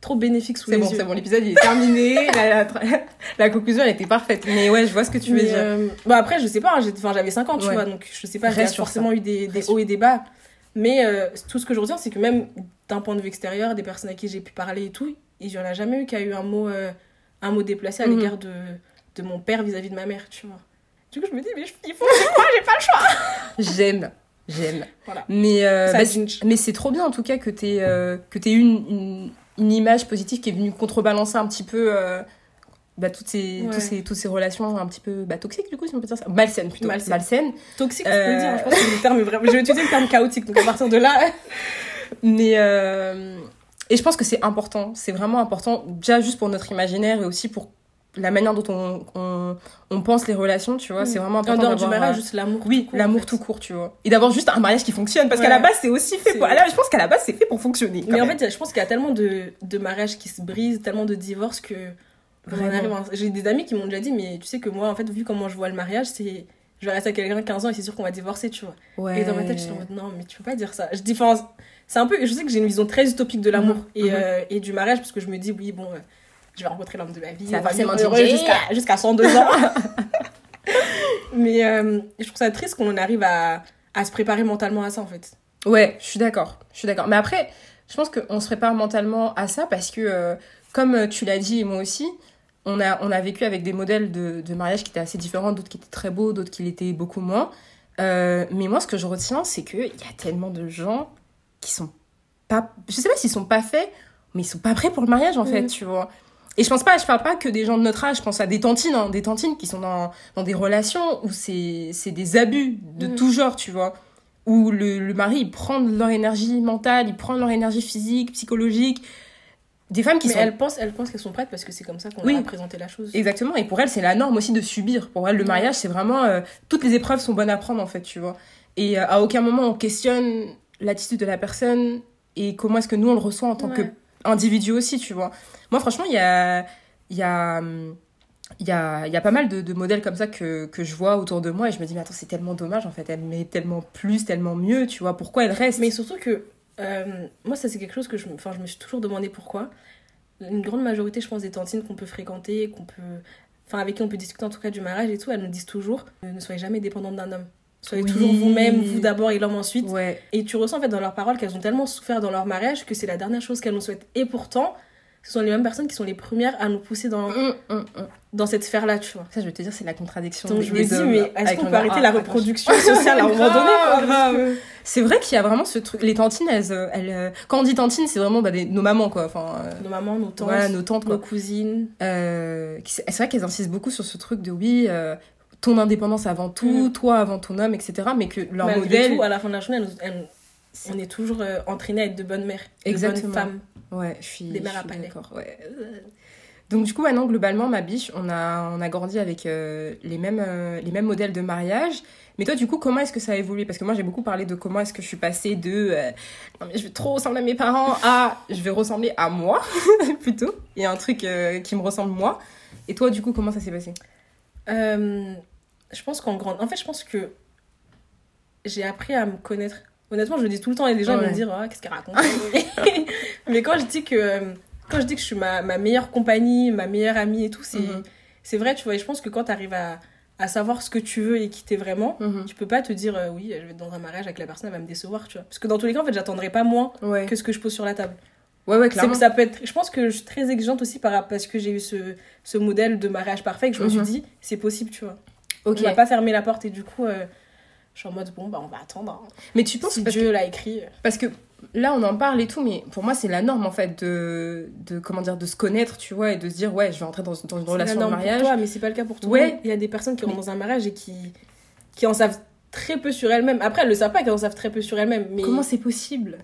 trop bénéfique sous les bon, yeux. c'est bon, l'épisode il est terminé. la, la- la conclusion elle était parfaite. Mais ouais, je vois ce que tu veux dire. bon, après, je sais pas, hein, j'avais 5 ans, tu Ouais. vois, donc je sais pas, j'ai forcément eu des, des hauts et des bas. Mais tout ce que je retiens, c'est que même d'un point de vue extérieur, des personnes à qui j'ai pu parler et tout, il y en a jamais eu qui a eu un mot, euh, un mot déplacé à Mhm. l'égard de, de mon père vis-à-vis de ma mère, tu vois. Du coup, je me dis, mais je- il faut que je crois, j'ai pas le choix. J'aime, j'aime. Voilà. Mais, euh, bah, mais c'est trop bien en tout cas que t'aies euh, que t'aies eu une, une, une image positive qui est venue contrebalancer un petit peu euh, bah, toutes, ces, Ouais. tous ces, toutes ces relations un petit peu bah, toxiques du coup, si on peut dire ça. Malsaines plutôt. Malsaines. Malsaines. Toxique, tu peux le dire. Euh. Je pense que le terme est vraiment. Je vais utiliser le terme chaotique, donc à partir de là. Mais et je pense que c'est important, c'est vraiment important, déjà juste pour notre imaginaire et aussi pour la manière dont on, on, on pense les relations, tu vois, c'est vraiment En important dehors du mariage, juste l'amour. oui, en l'amour fait. tout court, tu vois. Et d'avoir juste un mariage qui fonctionne, parce qu'à la base, c'est aussi fait pour... Je pense qu'à la base, c'est fait pour fonctionner. Mais en fait, je pense qu'il y a tellement de, de mariages qui se brisent, tellement de divorces que. en à- J'ai des amis qui m'ont déjà dit, mais tu sais que moi, en fait, vu comment je vois le mariage, c'est. Je vais rester avec quelqu'un 15 ans et c'est sûr qu'on va divorcer, tu vois. Ouais. Et dans ma tête, je suis en mode, non, mais tu peux pas dire ça. Je dis, enfin, c'est un peu. Je sais que j'ai une vision très utopique de l'amour Mhm. et, Mhm. euh, et du mariage, parce que je me dis, oui, bon, euh, je vais rencontrer l'homme de ma vie, Ça va forcément heureux jusqu'à jusqu'à 102 ans. mais euh, je trouve ça triste qu'on en arrive à, à se préparer mentalement à ça, en fait. Ouais, je suis d'accord. Je suis d'accord. Mais après, je pense qu'on se prépare mentalement à ça parce que, comme tu l'as dit et moi aussi, on a, on a vécu avec des modèles de, de mariage qui étaient assez différents, d'autres qui étaient très beaux, d'autres qui l'étaient beaucoup moins. Euh, mais moi, ce que je retiens, c'est qu'il y a tellement de gens qui sont pas. Je sais pas s'ils sont pas faits, mais ils sont pas prêts pour le mariage, en fait, Mhm. tu vois. Et je pense pas, je parle pas que des gens de notre âge, je pense à des tantines, hein, des tantines qui sont dans, dans des relations où c'est c'est des abus de Mhm. tout genre, tu vois. où le, le mari, il prend de leur énergie mentale, il prend de leur énergie physique, psychologique. Des femmes qui Mais sont... elles pensent, elles pensent qu'elles sont prêtes parce que c'est comme ça qu'on Oui. a présenté la chose. Exactement, et pour elles, c'est la norme aussi de subir. Pour elles, le mariage, c'est vraiment... euh, toutes les épreuves sont bonnes à prendre, en fait, tu vois. Et euh, à aucun moment, on questionne l'attitude de la personne et comment est-ce que nous, on le reçoit en tant Ouais. qu'individu aussi, tu vois. Moi, franchement, il y a... Il y a... Il y a, y a pas mal de, de modèles comme ça que, que je vois autour de moi et je me dis mais attends c'est tellement dommage en fait elle met tellement plus tellement mieux tu vois pourquoi elle reste? Mais surtout que euh, moi, ça c'est quelque chose que je, je me suis toujours demandé pourquoi. Une grande majorité, je pense, des tantines qu'on peut fréquenter, qu'on peut, enfin, avec qui on peut discuter en tout cas du mariage et tout, elles nous disent toujours ne soyez jamais dépendante d'un homme. Soyez Oui. toujours vous-même, vous d'abord et l'homme ensuite. ouais Et tu ressens en fait dans leurs paroles qu'elles ont tellement souffert dans leur mariage que c'est la dernière chose qu'elles nous souhaitent. Et pourtant, ce sont les mêmes personnes qui sont les premières à nous pousser dans, Hum, hum, hum. dans cette sphère-là, tu vois. ça je vais te dire c'est la contradiction Donc des- je me dis, mais est-ce qu'on peut arrêter Ah, la attends. reproduction sociale à un moment donné C'est vrai qu'il y a vraiment ce truc. Les tantines, elles, euh, elles, euh, quand on dit tantines, c'est vraiment bah, des- nos mamans, quoi. Enfin, euh, Nos mamans, nos tantes, voilà, nos tantes, nos cousines. Euh, c'est vrai qu'elles insistent beaucoup sur ce truc de oui, euh, ton indépendance avant tout, Mm. toi avant ton homme, etc. Mais que leur Malgré modèle. tout, à la fin de la journée, elles nous- elles- on est toujours euh, entraînés à être de bonnes mères, de Exactement. bonnes femmes. Ouais, je suis. Des mères à palais. d'accord, ouais. Donc du coup maintenant globalement ma biche on a on a grandi avec euh, les mêmes euh, les mêmes modèles de mariage mais toi du coup comment est-ce que ça a évolué? Parce que moi j'ai beaucoup parlé de comment est-ce que je suis passée de euh, non mais je vais trop ressembler à mes parents à je vais ressembler à moi plutôt et un truc qui me ressemble moi et toi du coup comment ça s'est passé? Je pense qu'en grande... En fait, je pense que j'ai appris à me connaître. Honnêtement, je le dis tout le temps et les gens Ouais. me dire Ah, qu'est-ce qu'elle raconte Mais quand je dis que quand je dis que je suis ma, ma meilleure compagnie, ma meilleure amie et tout, c'est c'est vrai, tu vois. Et je pense que quand tu arrives à, à savoir ce que tu veux et qui t'es vraiment, Mhm. tu peux pas te dire euh, oui, je vais être dans un mariage avec la personne, elle va me décevoir, tu vois. Parce que dans tous les cas, en fait, j'attendrai pas moins ouais que ce que je pose sur la table. ouais ouais clairement que ça peut être. Je pense que je suis très exigeante aussi par, parce que j'ai eu ce, ce modèle de mariage parfait que je me suis Mhm. dit, c'est possible, tu vois. Ok On m'a pas fermé la porte et du coup, euh, je suis en mode bon, bah on va attendre. hein. mais tu penses Si parce, Dieu l'a écrit. parce que là on en parle et tout mais pour moi c'est la norme en fait de de comment dire de se connaître tu vois et de se dire ouais je vais entrer dans, dans une relation la de norme pour mariage toi, mais c'est pas le cas pour tout Ouais. le monde. Il y a des personnes qui rentrent Mais- dans un mariage et qui, qui en savent très peu sur elles-mêmes. Après, elles le savent pas qu'elles en savent très peu sur elles-mêmes. Mais, comment c'est possible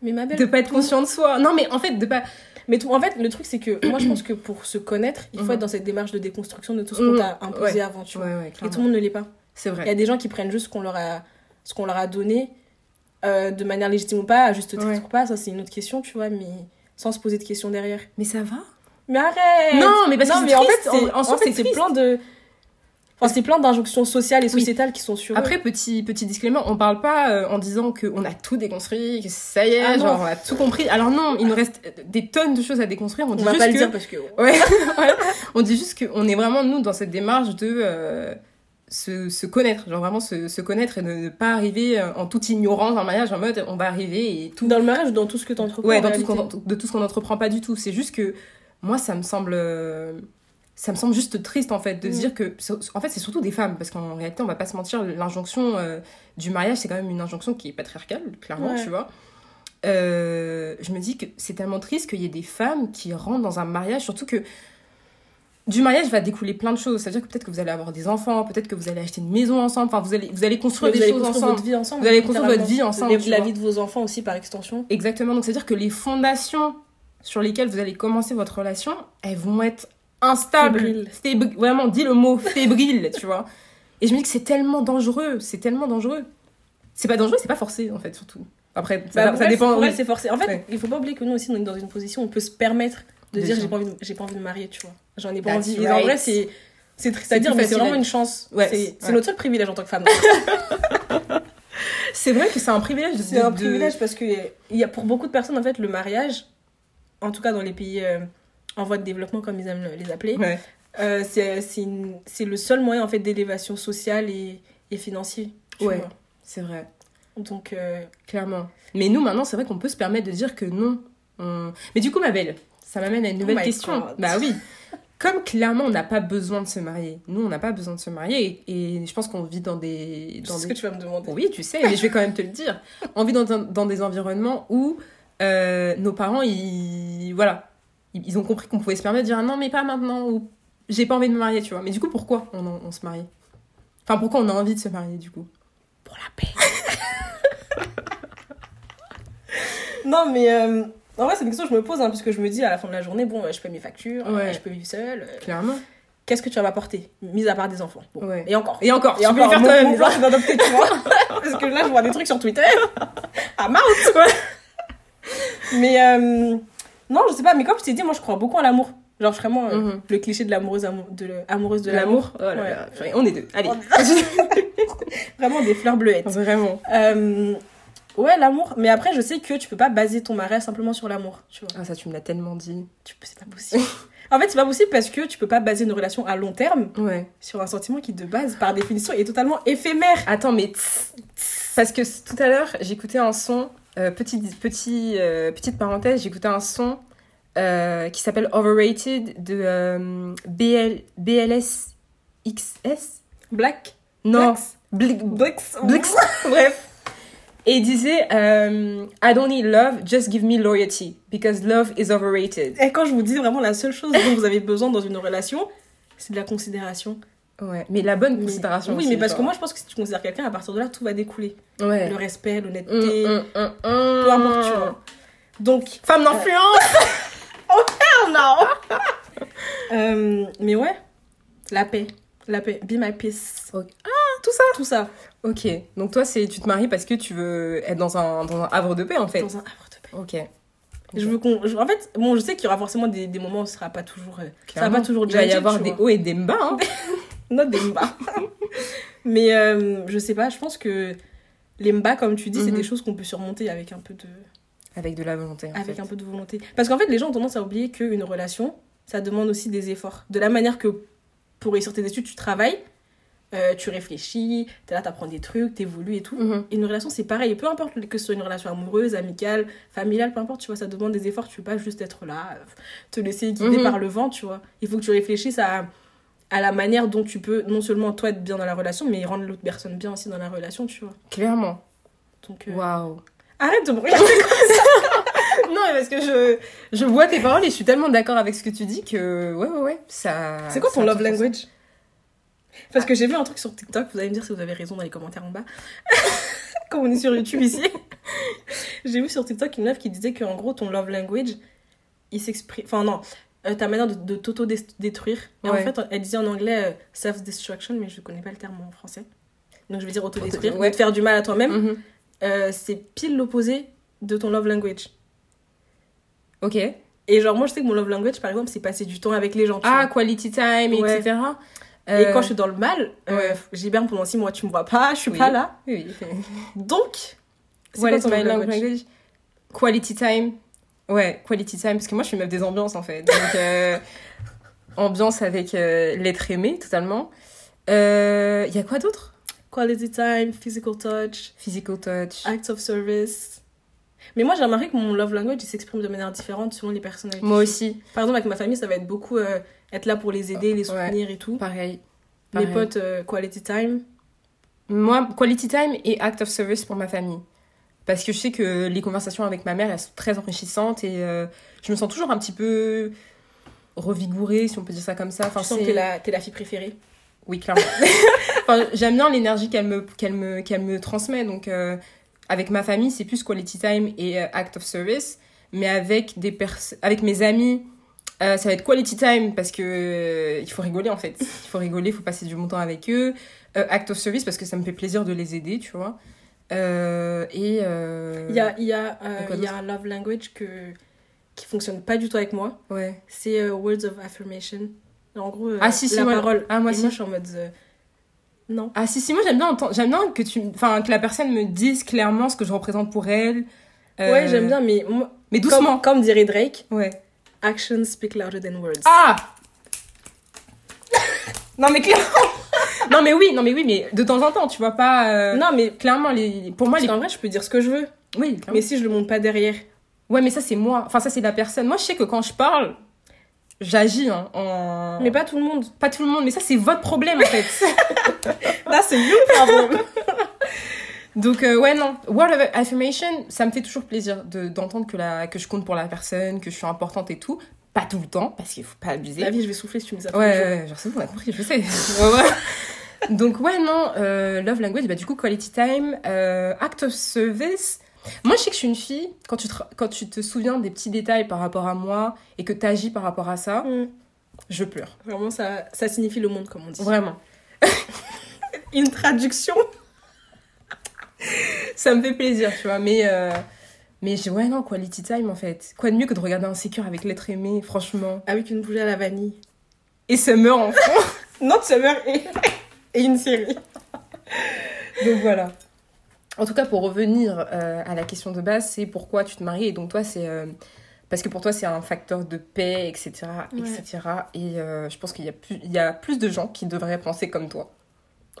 mais ma belle. de pas être conscient de soi? Non mais en fait de pas Mais tout, en fait, le truc, c'est que moi, je pense que pour se connaître, il faut Mhm. être dans cette démarche de déconstruction de tout ce qu'on Mhm. t'a imposé Ouais. avant, tu vois. ouais ouais Et tout le monde ne l'est pas. c'est Il y a vrai des gens qui prennent juste ce qu'on leur a, ce qu'on leur a donné euh, de manière légitime ou pas, à juste titre ou pas, ça c'est une autre question, tu vois, mais sans se poser de questions derrière. mais ça va? Mais arrête Non, mais parce que Non, mais en fait, c'est, en- en fait, c'est plein de... Enfin, c'est plein d'injonctions sociales et Oui. sociétales qui sont sur eux. Après, petit, petit disclaimer, on parle pas euh, en disant qu'on a tout déconstruit, que ça y est, Ah non. genre on a tout compris. Alors non, il nous reste des tonnes de choses à déconstruire. On, on dit va juste pas le que... dire parce que... Ouais, ouais. on dit juste qu'on est vraiment, nous, dans cette démarche de euh, se, se connaître. Genre vraiment se, se connaître et de ne pas arriver euh, en toute ignorance dans le mariage, en mode on va arriver et tout. Dans le mariage ou dans tout ce que t'entreprends Ouais, en dans tout ce de tout ce qu'on entreprend pas du tout. C'est juste que moi, ça me semble, ça me semble juste triste en fait de se Mm. dire que, en fait, c'est surtout des femmes parce qu'en réalité, on va pas se mentir, l'injonction euh, du mariage, c'est quand même une injonction qui est patriarcale, clairement, Ouais. tu vois. Euh, je me dis que c'est tellement triste qu'il y ait des femmes qui rentrent dans un mariage, surtout que du mariage va découler plein de choses. C'est-à-dire que peut-être que vous allez avoir des enfants, peut-être que vous allez acheter une maison ensemble, enfin vous allez, vous allez construire Vous des allez choses construire ensemble. votre vie ensemble. Vous allez construire votre vie ensemble, Les- La vois. vie de vos enfants aussi, par extension. Exactement, donc c'est-à-dire que les fondations sur lesquelles vous allez commencer votre relation, elles vont être Fébri- Vraiment, dis le mot fébrile, tu vois. Et je me dis que c'est tellement dangereux, c'est tellement dangereux. C'est pas dangereux, c'est pas forcé en fait, surtout. Après, ça, Bah, ça pour elle, dépend. pour elle, c'est forcé. En fait, Ouais. il faut pas oublier que nous aussi, on est dans une position où on peut se permettre de De dire j'ai pas envie j'ai pas envie de me marier, tu vois. J'en ai pas That's envie. Et en vrai, c'est c'est triste à dire, mais c'est vraiment une chance. Ouais, c'est ouais. notre seul privilège en tant que femme. C'est vrai que c'est un privilège. de- C'est un de- privilège parce que il y a pour beaucoup de personnes en fait le mariage, en tout cas dans les pays euh, en voie de développement comme ils aiment les appeler, Ouais. euh, c'est le seul moyen en fait d'élévation sociale et, et financier. Ouais. C'est vrai, Donc euh, clairement. Mais nous, maintenant, c'est vrai qu'on peut se permettre de dire que non. on- Mais du coup, ma belle, ça m'amène à une nouvelle Oh question. God. Bah oui. Comme clairement, on n'a pas besoin de se marier. Nous, on n'a pas besoin de se marier. Et, et je pense qu'on vit dans des. Dans sais ce des... que tu vas me demander. Oui, tu sais, mais je vais quand même te le dire. On vit dans, dans des environnements où euh, nos parents, ils, voilà, ils, ont compris qu'on pouvait se permettre de dire non, mais pas maintenant, ou j'ai pas envie de me marier, tu vois. Mais du coup, pourquoi on, en- on se marie? Enfin, pourquoi on a envie de se marier, du coup? Pour la paix. non, mais euh, en vrai, c'est une question que je me pose, hein, puisque je me dis à la fin de la journée, bon, euh, je paye mes factures, Ouais. euh, je peux vivre seule. euh, Clairement. Qu'est-ce que tu vas m'apporter Mis à part des enfants? Bon. Ouais. Et encore. Et encore, Et tu peux encore, le faire mon, toi-même, mon plan, c'est d'adopter, tu vois. Parce que là, je vois des trucs sur Twitter. À Malte. Mais euh, non, je sais pas, mais comme je t'ai dit, moi, je crois beaucoup en l'amour. Genre, vraiment, euh, Mhm. le cliché de l'amoureuse amou- de amoureuse de l'amour. Oh Ouais. On est deux. Allez. Vraiment des fleurs bleuettes. Vraiment. Euh, ouais, l'amour. Mais après, je sais que tu peux pas baser ton mariage simplement sur l'amour, tu vois. Ah, ça, tu me l'as tellement dit. C'est pas possible. en fait, c'est pas possible parce que tu peux pas baser une relation à long terme Ouais. sur un sentiment qui, de base, par définition, est totalement éphémère. Attends, mais tss, tss, parce que tout à l'heure, j'écoutais un son, euh, petite, petit, euh, petite parenthèse, j'écoutais un son euh, qui s'appelle Overrated de euh, BL, BLS XS Black? Non, Blacks? Bli- Blacks? Blix, bref. Et il disait I don't need love, just give me loyalty, because love is overrated. Et quand je vous dis vraiment la seule chose dont vous avez besoin dans une relation, c'est de la considération. Ouais, mais la bonne considération. oui, aussi, mais parce que moi, je pense que si tu considères quelqu'un, à partir de là, tout va découler. Ouais. Le respect, l'honnêteté, peu importe, tu vois. Donc, Femme d'influence non Euh, Mais ouais, la paix. La paix. Be my peace. Ok. tout ça Tout ça. Ok, donc toi, c'est tu te maries parce que tu veux être dans un, dans un havre de paix en fait. Dans un havre de paix. Ok. Je veux qu'on. En fait, bon, je sais qu'il y aura forcément des, des moments où ce sera pas toujours. euh, ça va pas toujours Il va y avoir des hauts et des bas. Hein. Not des mbas. Mais euh, je sais pas, je pense que les mbas, comme tu dis, c'est Mhm. des choses qu'on peut surmonter avec un peu de, Avec de la volonté. En avec fait. un peu de volonté. Parce qu'en fait, les gens ont tendance à oublier qu'une relation, ça demande aussi des efforts. De la manière que pour réussir tes études, tu travailles, euh, tu réfléchis, t'es là, t'apprends des trucs, t'évolues et tout. Mhm. Et une relation, c'est pareil. Peu importe que ce soit une relation amoureuse, amicale, familiale, peu importe, tu vois, ça demande des efforts. Tu peux pas juste être là, euh, te laisser guider Mhm. par le vent, tu vois. Il faut que tu réfléchisses à, à la manière dont tu peux, non seulement toi être bien dans la relation, mais rendre l'autre personne bien aussi dans la relation, tu vois. Clairement. Donc, euh, Waouh. arrête de me regarder. non, mais parce que je, je vois tes paroles et je suis tellement d'accord avec ce que tu dis que ouais, ouais, ouais. Ça. C'est quoi ça ton love language? Parce que j'ai vu un truc sur TikTok, vous allez me dire si vous avez raison dans les commentaires en bas. Comme on est sur YouTube ici. j'ai vu sur TikTok une meuf qui disait qu'en gros, ton love language, il s'exprime. Enfin, non, euh, ta manière de, de t'auto-détruire. Et en fait, elle disait en anglais euh, self-destruction, mais je connais pas le terme en français. Donc je vais dire auto-détruire, Ouais. te faire du mal à toi-même. Mhm. Euh, c'est pile l'opposé de ton love language. Ok. Et genre, moi, je sais que mon love language, par exemple, c'est passer du temps avec les gens. Ah, vois. quality time, Ouais. etc. Et quand je suis dans le mal, j'hiberne pendant six mois, tu me vois pas, je suis Oui. pas là. Oui. Donc, c'est quoi ton love love language? language? Quality time. Ouais, quality time. Parce que moi, je suis meuf des ambiances, en fait. Donc, euh, ambiance avec euh, l'être aimé, totalement. Il y a quoi d'autre? Quality time, physical touch, Physical touch. acts of service. Mais moi, j'ai remarqué que mon love language, il s'exprime de manière différente selon les qui Moi aussi. Par exemple, avec ma famille, ça va être beaucoup euh, être là pour les aider, les Ouais. soutenir et tout. Pareil. Mes pareil. potes, euh, quality time. Moi, quality time et act of service pour ma famille. Parce que je sais que les conversations avec ma mère, elles sont très enrichissantes et euh, je me sens toujours un petit peu revigorée, si on peut dire ça comme ça. Enfin, je sens que t'es la, fille préférée. Oui, clairement. enfin, j'aime bien l'énergie qu'elle me, qu'elle me, qu'elle me transmet. Donc, euh, avec ma famille, c'est plus quality time et euh, act of service. Mais avec, des avec mes amis, ça va être quality time parce que il faut rigoler en fait. Il faut rigoler, il faut passer du bon temps avec eux. Act of service parce que ça me fait plaisir de les aider, tu vois. Euh, et. euh, Il y a, y, a, euh, y a un love language que, qui fonctionne pas du tout avec moi. Ouais. C'est euh, words of affirmation. En gros, Ah, si, si, la moi- parole. ah, moi si. moi, je suis en mode. non. Ah si si moi j'aime bien entendre- j'aime bien que tu enfin que la personne me dise clairement ce que je représente pour elle Euh, Ouais, j'aime bien, mais moi, mais doucement comme, comme dirait Drake, ouais actions speak louder than words. Ah Non mais clairement Non mais oui, non mais oui, mais de temps en temps, tu vois pas euh, non, mais clairement les pour moi les qu'en vrai, je peux dire ce que je veux. oui, clairement. Mais si je le montre pas derrière. ouais, mais ça c'est moi. Enfin ça c'est la personne. Moi je sais que quand je parle, j'agis hein, en Mais pas tout le monde. pas tout le monde, mais ça c'est votre problème en fait. Là, c'est you problem. Donc euh, ouais non, word of affirmation, ça me fait toujours plaisir de d'entendre que la que je compte pour la personne, que je suis importante et tout. Pas tout le temps parce qu'il faut pas abuser. La vie, je vais souffler si tu me dis ça. Ouais, ouais, genre c'est bon, on a compris, je sais. Ouais. Donc ouais, non, euh, love language, bah du coup quality time, euh, act of service. Moi, je sais que je suis une fille, quand tu te, quand tu te souviens des petits détails par rapport à moi et que tu agis par rapport à ça, Mm. je pleure. Vraiment, ça, ça signifie le monde, comme on dit. Vraiment. Une traduction. Ça me fait plaisir, tu vois. Mais, euh, mais je- ouais, non, quality time en fait. Quoi de mieux que de regarder un sécure avec l'être aimé, franchement. Avec une bougie à la vanille. Et Summer en fond. Not Summer et, et une série. Donc voilà. En tout cas, pour revenir euh, à la question de base, c'est pourquoi tu te maries. Et donc toi, c'est euh, parce que pour toi, c'est un facteur de paix, etc., Ouais. etc. Et euh, je pense qu'il y a plus, il y a plus de gens qui devraient penser comme toi.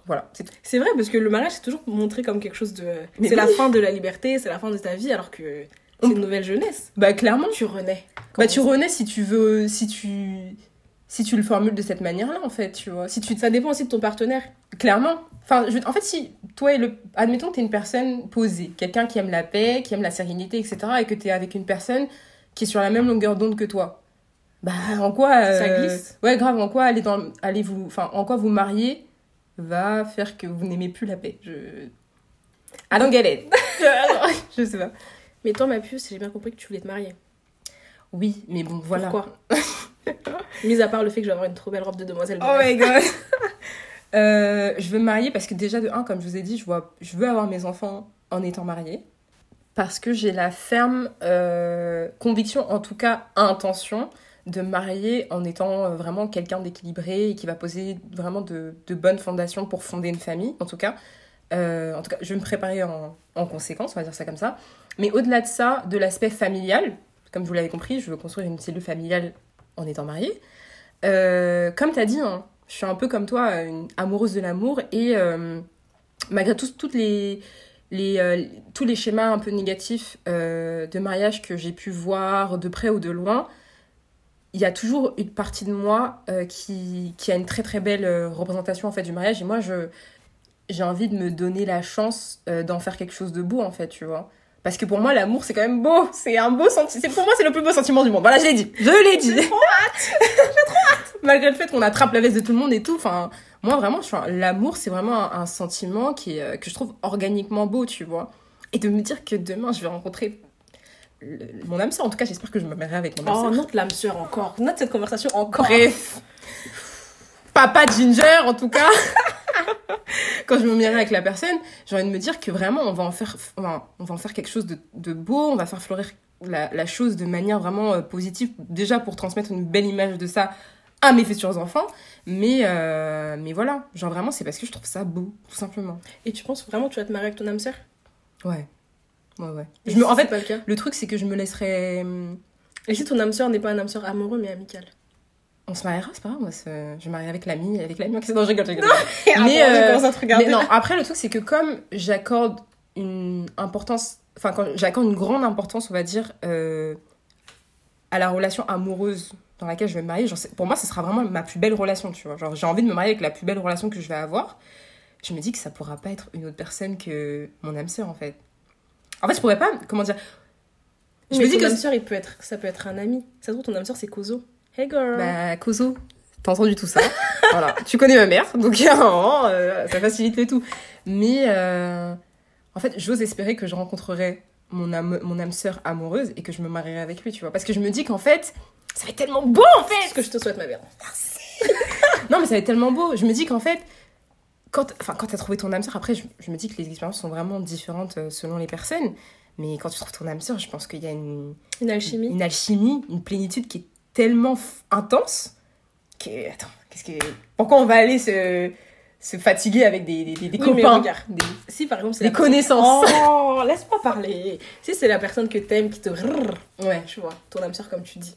Voilà. C'est vrai, parce que le mariage, c'est toujours montré comme quelque chose de. C'est la fin de la liberté, c'est la fin de ta vie, alors que c'est une nouvelle jeunesse. Bah clairement. Tu renais. Bah tu renais si tu veux, si tu, si tu le formules de cette manière-là en fait, tu vois. Si tu Ça dépend aussi de ton partenaire. Clairement. Enfin, je- en fait, si toi et le. Admettons que t'es une personne posée, quelqu'un qui aime la paix, qui aime la sérénité, etc., et que t'es avec une personne qui est sur la même longueur d'onde que toi. Bah, en quoi. euh, Ça glisse. Ouais, grave, en quoi aller dans. Allez vous. Enfin, en quoi vous marier va faire que vous n'aimez plus la paix. Je. Don't get it. je sais pas. Mais toi, ma puce, j'ai bien compris que tu voulais te marier. Oui, mais bon, voilà. Pourquoi Mis à part le fait que je vais avoir une trop belle robe de demoiselle. Oh my god. Euh, je veux me marier parce que déjà de un, comme je vous ai dit, je, vois, je veux avoir mes enfants en étant mariée. Parce que j'ai la ferme euh, conviction, en tout cas intention, de me marier en étant euh, vraiment quelqu'un d'équilibré et qui va poser vraiment de, bonnes fondations pour fonder une famille, en tout cas. Euh, en tout cas, je vais me préparer en, en conséquence, on va dire ça comme ça. Mais au-delà de ça, de l'aspect familial, comme vous l'avez compris, je veux construire une cellule familiale en étant mariée. Euh, comme tu as dit, hein, je suis un peu comme toi, une amoureuse de l'amour et malgré tous toutes les, les, tous les schémas un peu négatifs de mariage que j'ai pu voir de près ou de loin, il y a toujours une partie de moi euh, qui, qui a une très très belle euh, représentation en fait du mariage et moi je j'ai envie de me donner la chance euh, d'en faire quelque chose de beau en fait, tu vois. Parce que pour moi, l'amour, c'est quand même beau. C'est un beau sentiment. Pour moi, c'est le plus beau sentiment du monde. Voilà, je l'ai dit. Je l'ai dit. J'ai trop hâte. J'ai trop hâte. Malgré le fait qu'on attrape la veste de tout le monde et tout. Enfin, moi, vraiment, un- l'amour, c'est vraiment un, un sentiment qui est, que je trouve organiquement beau, tu vois. Et de me dire que demain, je vais rencontrer le- mon âme sœur. En tout cas, j'espère que je me marierai avec mon âme Oh, sœur. note l'âme sœur encore. Note cette conversation encore. Bref. Papa Ginger, en tout cas. Quand je me marierai avec la personne, j'ai envie de me dire que vraiment, on va en faire, va, on va en faire quelque chose de, de beau, on va faire fleurir la, la chose de manière vraiment euh, positive, déjà pour transmettre une belle image de ça à mes futurs enfants. Mais, euh, mais voilà, genre vraiment, c'est parce que je trouve ça beau, tout simplement. Et tu penses vraiment que tu vas te marier avec ton âme sœur? Ouais. Ouais, ouais. Je me, en fait, pas le cas. le truc, c'est que je me laisserais. hum, Et si ton âme sœur n'est pas un âme sœur amoureux mais amical On se mariera, c'est pas grave, moi, je me marie avec l'ami, avec l'ami. Non, je rigole, je rigole. Mais, euh. Mais non, après, le truc, c'est que comme j'accorde une importance, enfin, quand j'accorde une grande importance, on va dire, euh, à la relation amoureuse dans laquelle je vais me marier, genre, pour moi, ce sera vraiment ma plus belle relation, tu vois. Genre, j'ai envie de me marier avec la plus belle relation que je vais avoir. Je me dis que ça pourra pas être une autre personne que mon âme sœur, en fait. En fait, je pourrais pas, comment dire, je mais me dis ton que âme sœur, il peut être, ça peut être un ami. Ça se trouve, ton âme sœur, c'est Kozo. Hey girl. Bah, Kozo, t'as entendu tout ça Voilà, tu connais ma mère, donc un moment, euh, ça facilite le tout. Mais euh, en fait, j'ose espérer que je rencontrerai mon âme, mon âme sœur amoureuse et que je me marierai avec lui, tu vois. Parce que je me dis qu'en fait, ça va être tellement beau en C'est ce fait que je te souhaite, ma mère. Non, mais ça va être tellement beau. Je me dis qu'en fait, quand, enfin, quand t'as trouvé ton âme sœur, après, je, je me dis que les expériences sont vraiment différentes euh, selon les personnes. Mais quand tu trouves ton âme sœur, je pense qu'il y a une, Une alchimie. une alchimie, une plénitude qui est tellement intense que attends, qu'est-ce que pourquoi on va aller se, se fatiguer avec des, des, des- des Oui, copains, regarde. des, Si par exemple, c'est des personne- connaissances. Oh, laisse-moi parler. Si c'est la personne que t'aimes qui te. Ouais. Tu vois, ton âme sœur, comme tu dis.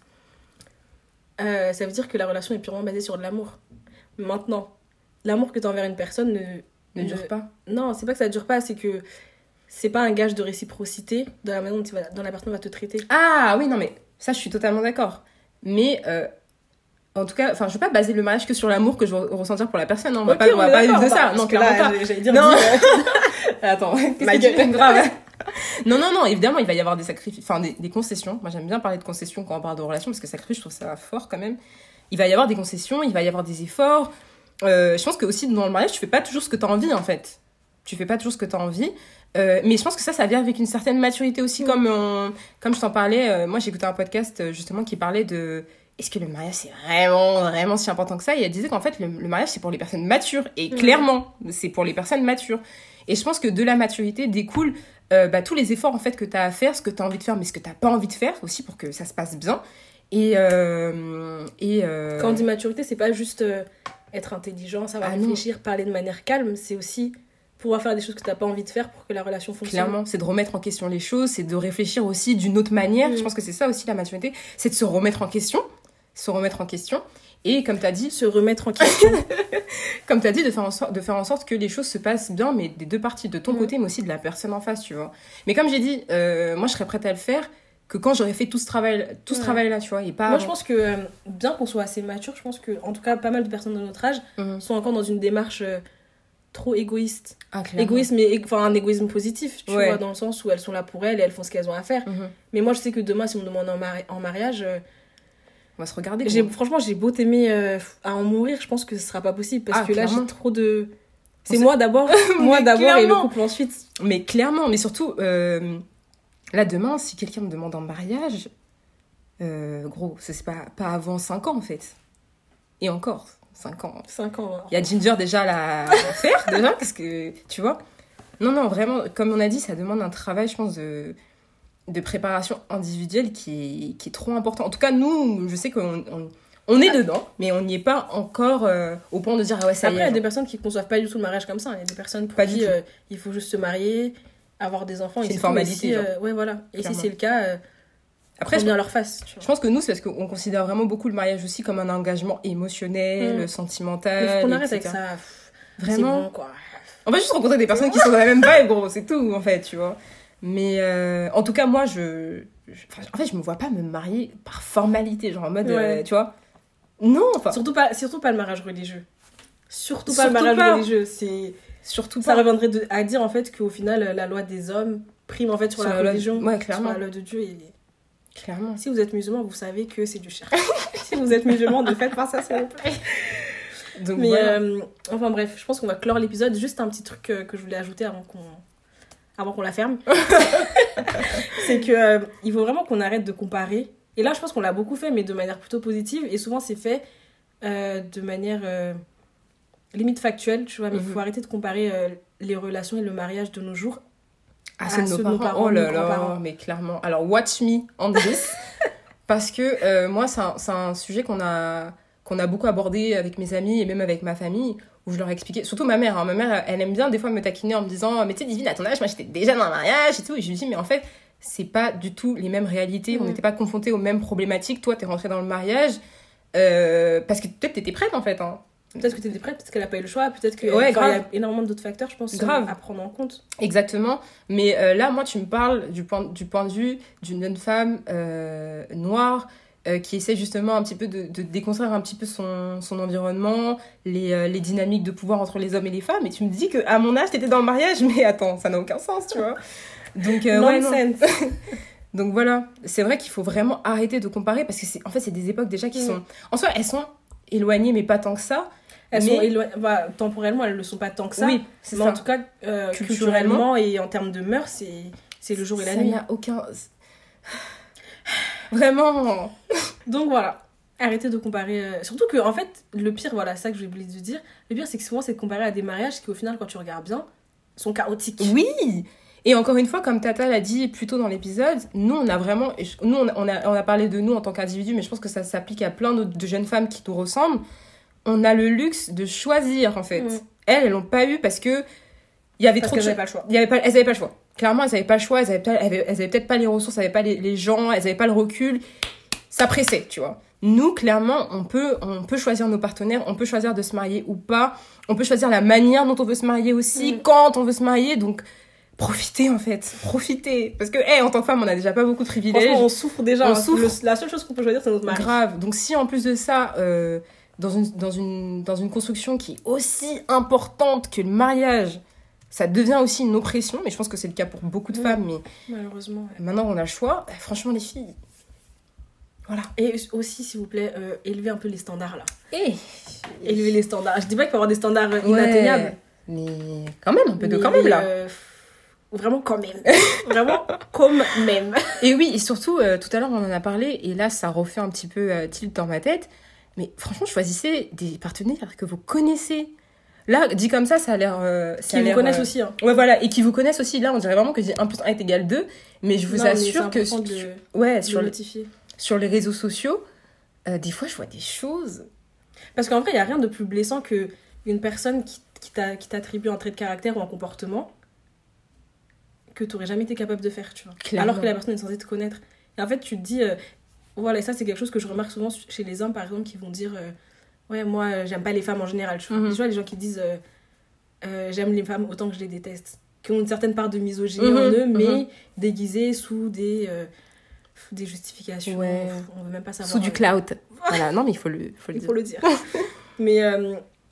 Euh, ça veut dire que la relation est purement basée sur de l'amour. Maintenant, l'amour que t'as envers une personne ne. Ne dure pas. Non, c'est pas que ça dure pas, c'est que c'est pas un gage de réciprocité dans la manière dont, tu vas- dont la personne va te traiter. Ah oui, non mais ça je suis totalement d'accord. Mais euh, en tout cas, enfin je veux pas baser le mariage que sur l'amour que je vais ressentir pour la personne, hein. on va Ok, pas, on va pas vivre de ça. bah, Non, clairement pas. dire. Non. euh, Attends, qu'est-ce tu grave Non, non, non, évidemment, il va y avoir des sacrifices, enfin des, des concessions. Moi, j'aime bien parler de concessions quand on parle de relations parce que sacrifice, je trouve ça fort quand même. Il va y avoir des concessions, il va y avoir des efforts. Euh, je pense que aussi dans le mariage, tu fais pas toujours ce que tu as envie en fait. tu fais pas toujours ce que tu as envie. Euh, mais je pense que ça, ça vient avec une certaine maturité aussi, Mm. comme, on- comme je t'en parlais. euh, moi, j'ai écouté un podcast euh, justement qui parlait de est-ce que le mariage c'est vraiment, vraiment si important que ça? Et elle disait qu'en fait, le, le mariage c'est pour les personnes matures. Et Mm. clairement, c'est pour les personnes matures. Et je pense que de la maturité découle euh, bah, tous les efforts en fait que tu as à faire, ce que tu as envie de faire, mais ce que tu pas envie de faire aussi pour que ça se passe bien. Et. euh, et euh, Quand on dit maturité, c'est pas juste euh, être intelligent, savoir Ah non. réfléchir, parler de manière calme, c'est aussi pouvoir faire des choses que t'as pas envie de faire pour que la relation fonctionne. Clairement, c'est de remettre en question les choses, c'est de réfléchir aussi d'une autre manière. Mm. Je pense que c'est ça aussi la maturité, c'est de se remettre en question, se remettre en question. Et comme tu as dit, Se remettre en question. comme tu dit, de faire, en sorte, de faire en sorte que les choses se passent bien, mais des deux parties, de ton Mm. côté, mais aussi de la personne en face, tu vois. Mais comme j'ai dit, euh, moi, je serais prête à le faire que quand j'aurais fait tout ce travail, tout ce Ouais. travail-là, tu vois, et pas. Moi, je pense que euh, bien qu'on soit assez mature, je pense que, en tout cas, pas mal de personnes de notre âge Mhm. sont encore dans une démarche euh, trop égoïste. Ah. Égoïste, mais enfin un égoïsme positif, tu Ouais. vois, dans le sens où elles sont là pour elles et elles font ce qu'elles ont à faire. Mhm. Mais moi, je sais que demain, si on me demande en, mari- en mariage, euh, On va se regarder. j'ai franchement, j'ai beau t'aimer à en mourir, je pense que ce sera pas possible parce Ah, que là, j'ai trop de. C'est moi d'abord, moi d'abord et le couple ensuite. Mais clairement, mais surtout, là, demain, si quelqu'un me demande en mariage, euh, gros, c'est pas, pas avant 5 ans, en fait. Et encore, 5 ans. 5 ans. hein. Il y a Ginger déjà à la faire, déjà, parce que, tu vois. Non, non, vraiment, comme on a dit, ça demande un travail, je pense, de, de préparation individuelle qui est, qui est trop important. En tout cas, nous, je sais qu'on on, on est dedans, mais on n'y est pas encore euh, au point de dire, ah ouais, ça Après, il y a des personnes qui conçoivent pas du tout le mariage comme ça. Il y a des personnes pour Pas qui euh, il faut juste se marier, avoir des enfants. et C'est une formalité, si, euh, ouais, voilà. Et Clairement. si c'est le cas, euh, Après, je bien leur face. Je pense que nous, c'est parce qu'on considère vraiment beaucoup le mariage aussi comme un engagement émotionnel, Mm. sentimental. Mais faut qu'on arrête avec ça. Vraiment. Bon, quoi. On va juste rencontrer des personnes qui sont dans la même vibe, gros, c'est tout, en fait, tu vois. Mais euh, en tout cas, moi, je, je- En fait, je me vois pas me marier par formalité, genre en mode, euh, tu vois. Non, enfin, Surtout pas, surtout pas le mariage religieux. Surtout pas Surtout le mariage pas. religieux. C'est... surtout Ça pas. reviendrait de- à dire en fait qu'au final, la loi des hommes prime en fait sur, Sur la, religion, ouais, sur clairement. la loi de Dieu. Et... Clairement. Si vous êtes musulman, vous savez que c'est du cher. si vous êtes musulman, ne faites pas ça, s'il vous plaît. Donc Mais voilà. euh, enfin bref, je pense qu'on va clore l'épisode. Juste un petit truc euh, que je voulais ajouter avant qu'on avant qu'on la ferme. c'est que euh, il faut vraiment qu'on arrête de comparer. Et là, je pense qu'on l'a beaucoup fait, mais de manière plutôt positive. Et souvent, c'est fait de manière limite factuelle, tu vois. Mais il Mhm. faut arrêter de comparer euh, les relations et le mariage de nos jours. Ah, à ceux nos de nos parents. parents, Oh là là, mais clairement. Alors, watch me on this. parce que euh, moi, c'est un, c'est un sujet qu'on a, qu'on a beaucoup abordé avec mes amis et même avec ma famille, où je leur ai expliqué, surtout ma mère. hein. Ma mère, elle aime bien des fois me taquiner en me disant Mais tu sais, Divine, à ton âge, moi j'étais déjà dans un mariage et tout. Et je lui dis Mais en fait, c'est pas du tout les mêmes réalités. On Mhm. n'était pas confrontés aux mêmes problématiques. Toi, t'es rentrée dans le mariage euh, parce que peut-être t'étais prête en fait. hein. Peut-être que tu étais prête, peut-être qu'elle n'a pas eu le choix, peut-être qu'il Ouais, y a énormément d'autres facteurs, je pense, Grave. à prendre en compte. Exactement. Mais euh, là, moi, tu me parles du point, du point de vue d'une jeune femme euh, noire euh, qui essaie justement un petit peu de, de déconstruire un petit peu son, son environnement, les, les dynamiques de pouvoir entre les hommes et les femmes. Et tu me dis qu'à mon âge, t'étais dans le mariage. Mais attends, ça n'a aucun sens, tu vois. Donc, ouais, non. Donc voilà, c'est vrai qu'il faut vraiment arrêter de comparer parce que c'est en fait c'est des époques déjà qui Mm. sont en soi elles sont éloignées mais pas tant que ça. Elles Mais- sont éloignées, bah, temporellement, elles ne le sont pas tant que ça. oui, c'est mais ça. en tout cas, euh, Culturellement. culturellement et en termes de mœurs, c'est c'est le jour et la ça nuit. n'a aucun vraiment Donc voilà, arrêtez de comparer. euh, Surtout que, en fait, le pire, voilà, ça que j'ai oublié de dire, le pire, c'est que souvent, c'est de comparer à des mariages qui, au final, quand tu regardes bien, sont chaotiques. Oui Et encore une fois, comme Tata l'a dit plus tôt dans l'épisode, nous, on a vraiment... Nous, on a, on parlé de nous en tant qu'individu, mais je pense que ça s'applique à plein de jeunes femmes qui nous ressemblent. On a le luxe de choisir, en fait. Mm. Elles, elles l'ont pas eu parce que il y avait Parce trop de qu'elles cho- n'avaient pas le choix. y avait pas, elles n'avaient pas le choix. Clairement, elles n'avaient pas le choix, elles n'avaient avaient, peut-être pas les ressources, elles n'avaient pas les, les gens, elles n'avaient pas le recul. Ça pressait, tu vois. Nous, clairement, on peut, on peut choisir nos partenaires, on peut choisir de se marier ou pas, on peut choisir la manière dont on veut se marier aussi, Mm. quand on veut se marier, donc profitez en fait, profitez. Parce que, hey, en tant que femme, on a déjà pas beaucoup de privilèges. On souffre déjà. On hein. souffre. Le- la seule chose qu'on peut choisir, c'est notre mari. Grave. Donc si en plus de ça, euh, dans, une, dans, une, dans une construction qui est aussi importante que le mariage, ça devient aussi une oppression, mais je pense que c'est le cas pour beaucoup de Mm. femmes, mais Malheureusement. ouais. maintenant on a le choix, bah, franchement les filles, voilà. Et aussi, s'il vous plaît, euh, élevez un peu les standards là. Et Élevez les standards. Je dis pas qu'il faut avoir des standards euh, inatteignables, Mais quand même, un peu de Mais, quand même là. euh, vraiment quand même. vraiment comme même. Et oui, et surtout, euh, tout à l'heure, on en a parlé, et là, ça refait un petit peu euh, tilt dans ma tête. Mais franchement, choisissez des partenaires que vous connaissez. Là, dit comme ça, ça a l'air. euh, Qui vous connaissent euh, aussi. Hein. Ouais, voilà, et qui vous connaissent aussi. Là, on dirait vraiment que j'ai 1 plus 1 est égal 2. Mais je vous Non, assure que. de, sur- ouais, de sur, le sur les réseaux sociaux, euh, des fois, je vois des choses. Parce qu'en vrai, il n'y a rien de plus blessant que une personne qui, qui t'a- qui t'attribue un trait de caractère ou un comportement que tu n'aurais jamais été capable de faire, tu vois. Clairement. Alors que la personne est censée te connaître. Et en fait, tu te dis, euh, voilà, et ça, c'est quelque chose que je remarque souvent chez les hommes, par exemple, qui vont dire, euh, ouais, moi, euh, j'aime pas les femmes en général. Tu vois, Mhm. Tu vois, les gens qui disent, euh, euh, j'aime les femmes autant que je les déteste. Qui ont une certaine part de misogynie Mhm, en eux, mais mhm. déguisée sous des, des justifications. Ouais. On veut même pas savoir. Sous du cloud. voilà, non, mais il faut le, faut le il dire. faut le dire. Mais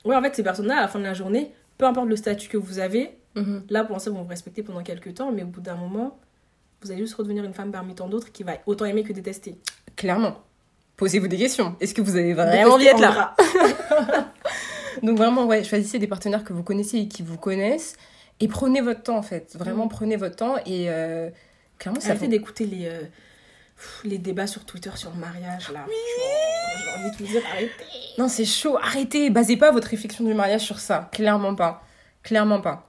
ouais, en fait, ces personnes-là, à la fin de la journée, peu importe le statut que vous avez, Mhm. là, pour l'instant, vont vous respecter pendant quelques temps, mais au bout d'un moment, vous allez juste redevenir une femme parmi tant d'autres qui va autant aimer que détester. Clairement. Posez-vous des questions. Est-ce que vous avez vraiment envie d'être là. Donc vraiment, ouais, choisissez des partenaires que vous connaissez et qui vous connaissent. Et prenez votre temps, en fait. Vraiment, Mm. prenez votre temps. Et euh, clairement, ça Arrêtez fait... d'écouter les, euh, les débats sur Twitter sur le mariage, là. Franchement, J'ai envie de vous dire, arrêtez. Non, c'est chaud. Arrêtez. Basez pas votre réflexion du mariage sur ça. Clairement pas. Clairement pas.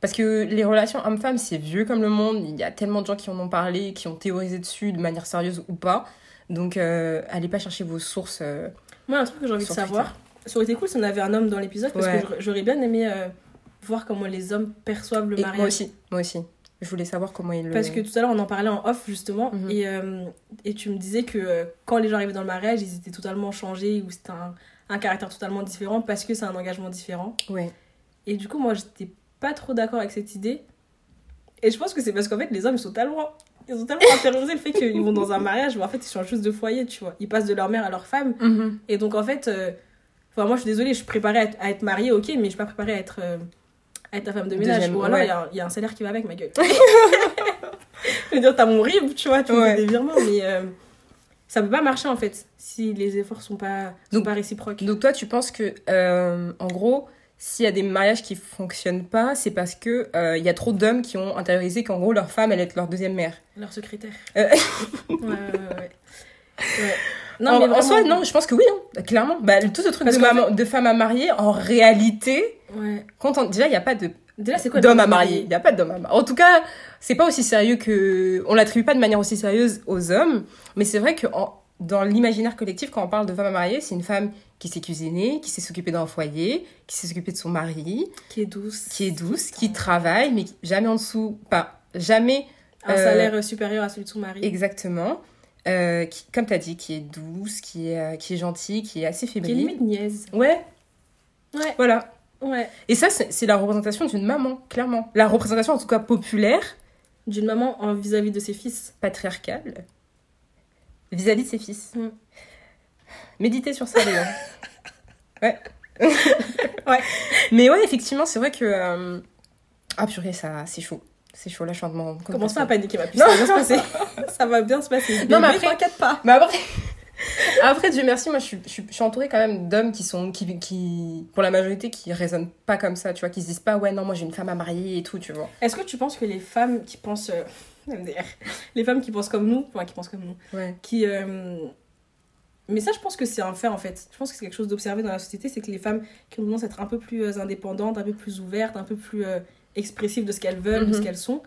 Parce que les relations homme-femme, c'est vieux comme le monde. Il y a tellement de gens qui en ont parlé, qui ont théorisé dessus de manière sérieuse ou pas. Donc, euh, allez pas chercher vos sources. euh, Moi, un truc que j'ai envie de savoir, ça aurait été cool si on avait un homme dans l'épisode, parce Ouais. que j'aurais- bien aimé euh, voir comment les hommes perçoivent le Et mariage. moi aussi. Moi aussi. Je voulais savoir comment ils le... Parce que tout à l'heure, on en parlait en off, justement, Mhm. et, euh, et tu me disais que euh, quand les gens arrivaient dans le mariage, ils étaient totalement changés, ou c'était un, un caractère totalement différent, parce que c'est un engagement différent. Ouais. Et du coup, moi, j'étais pas trop d'accord avec cette idée. Et je pense que c'est parce qu'en fait, les hommes, ils sont tellement... Ils ont tellement intériorisé le fait qu'ils vont dans un mariage, où en fait, ils changent juste de foyer, tu vois. Ils passent de leur mère à leur femme. Mhm. Et donc, en fait... euh, Enfin, moi, je suis désolée, je suis préparée à être, à être mariée, ok, mais je suis pas préparée à être... euh, à être ta femme de ménage. Ou alors, il ouais. y, y a un salaire qui va avec, ma gueule. je veux dire, t'as mon RIB, tu vois, tu Ouais. fais des virements, mais euh, ça peut pas marcher, en fait, si les efforts sont pas, sont Donc- pas réciproques. Donc toi, tu penses que, euh, en gros, s'il y a des mariages qui fonctionnent pas, c'est parce que euh, il y a trop d'hommes qui ont intériorisé qu'en gros leur femme allait être leur deuxième mère. Leur secrétaire. Euh. ouais, ouais, ouais. Non, en, mais en soi, non, je pense que oui, hein, clairement. Bah, tout ce truc Parce de, maman- de femme à marier, en réalité, Ouais. quand on- déjà il y a pas de Déjà, c'est quoi d'homme à marier? Il y a pas d'homme à marier. En tout cas, c'est pas aussi sérieux que, on l'attribue pas de manière aussi sérieuse aux hommes, mais c'est vrai que en- dans l'imaginaire collectif, quand on parle de femme à marier, c'est une femme qui sait cuisiner, qui sait s'occuper d'un foyer, qui sait s'occuper de son mari, Qui est douce. qui est douce, qui travaille, mais jamais en dessous, pas jamais Un euh, salaire supérieur à celui de son mari. exactement, euh, qui, comme tu as dit, qui est douce, qui est, euh, qui est gentille, qui est assez Qui est fébrile. limite niaise. Ouais, Ouais, voilà. ouais. Et ça, c'est la représentation d'une maman, clairement. La représentation, en tout cas populaire, D'une maman vis-à-vis de ses fils. patriarcale, vis-à-vis de ses fils. Mm. Méditez sur ça, les gars. Ouais. Ouais. Mais ouais, effectivement, c'est vrai que. euh, Ah, purée, ça, c'est chaud. C'est chaud, là, je suis en train de m'en rendre compte. Commence pas à que- paniquer, ma puce. Ça va bien se passer. ça va bien se passer. Non, mais Bébé, après- t'inquiète pas. Mais après, après, Dieu merci, moi je suis, je suis, je suis entourée quand même d'hommes qui sont, qui, qui, pour la majorité, qui raisonnent pas comme ça, tu vois, qui se disent pas, ouais, non, moi j'ai une femme à marier et tout, tu vois. Est-ce que tu penses que les femmes qui pensent. euh, MDR. Les femmes qui pensent comme nous, enfin qui pensent comme nous, Ouais. qui. euh, Mais ça, je pense que c'est un fait en fait. Je pense que c'est quelque chose d'observé dans la société, c'est que les femmes qui ont tendance à être un peu plus euh, indépendantes, un peu plus ouvertes, un peu plus euh, expressives de ce qu'elles veulent, de ce Mhm. qu'elles sont,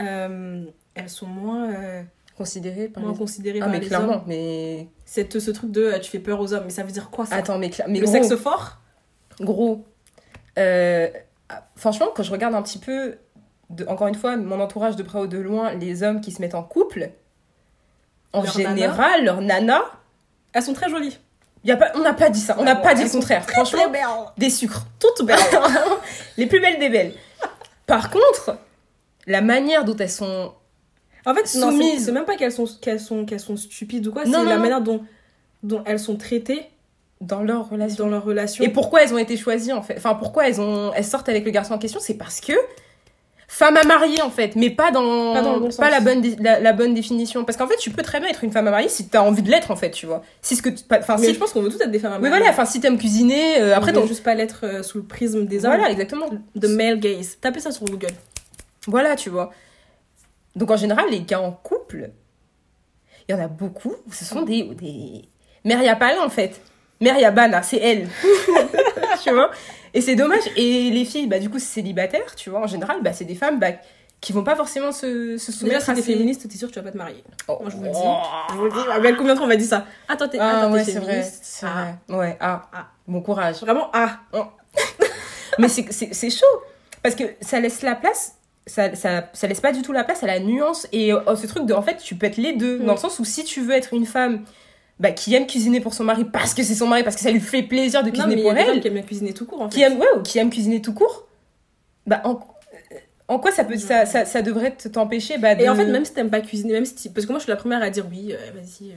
euh, elles sont moins, euh, Considéré par moins les... considérées Ah, par mais les clairement, hommes. mais. C'est ce truc de tu fais peur aux hommes, mais ça veut dire quoi ça? Attends, mais, cla- mais Le gros, sexe fort? Gros. Euh, franchement, quand je regarde un petit peu, de, encore une fois, mon entourage de près ou de loin, les hommes qui se mettent en couple, en Leur général, leur nana, Elles sont très jolies. y a pas, on n'a pas dit ça, on n'a pas dit le contraire. Très Franchement, des sucres. Toutes belles. les plus belles des belles. Par contre, la manière dont elles sont. En fait, Soumises. c'est même pas qu'elles sont, qu'elles sont, qu'elles sont stupides ou quoi, Non, c'est la non. manière dont, dont elles sont traitées dans leur relation. dans leur relation. Et pourquoi elles ont été choisies en fait? Enfin, pourquoi elles, ont... elles sortent avec le garçon en question? C'est parce que femme à marier en fait, mais pas dans, Pas dans le bon pas sens. la bonne la, la bonne définition. Parce qu'en fait, tu peux très bien être une femme à marier si t'as envie de l'être en fait, tu vois. Si ce que, enfin si, je pense qu'on veut tous être des femmes à oui marier. voilà, enfin si t'aimes cuisiner, euh, après ton, juste pas l'être euh, sous le prisme des hommes. voilà exactement. The male gaze. Tapez ça sur Google. Voilà, tu vois. Donc en général, les gars en couple, il y en a beaucoup. Ce sont des des Meria Palin en fait. Meria Bana, c'est elle. tu vois? Et c'est dommage. Et les filles, bah du coup, c'est célibataire, tu vois. En général, bah c'est des femmes bah, qui vont pas forcément se, se Déjà, soumettre si à t'es ces- féministe, t'es sûr que tu vas pas te marier. Oh. Moi, je vous le dis. Je vous le dis. Ah, combien de fois on m'a dit ça Ah, toi, t'es ah, Ah t'es ouais, c'est vrai. féministe. C'est Ah. vrai. Ouais, ah, Ah. bon courage. Vraiment, ah. Mais c'est- c'est c'est chaud. Parce que ça laisse la place. Ça, ça, ça laisse pas du tout la place à la nuance et euh, ce truc de en fait tu peux être les deux dans le sens où si tu veux être une femme bah, qui aime cuisiner pour son mari parce que c'est son mari parce que ça lui fait plaisir de Non, cuisiner mais il y a pour des gens elle qui aiment cuisiner tout court, en fait. qui aime ouais ou qui aime cuisiner tout court bah en, en quoi ça peut ça, ça, ça devrait te- t'empêcher bah, de... Et en fait, même si t'aimes pas cuisiner, même si tu- parce que moi je suis la première à dire oui, euh, vas-y, euh,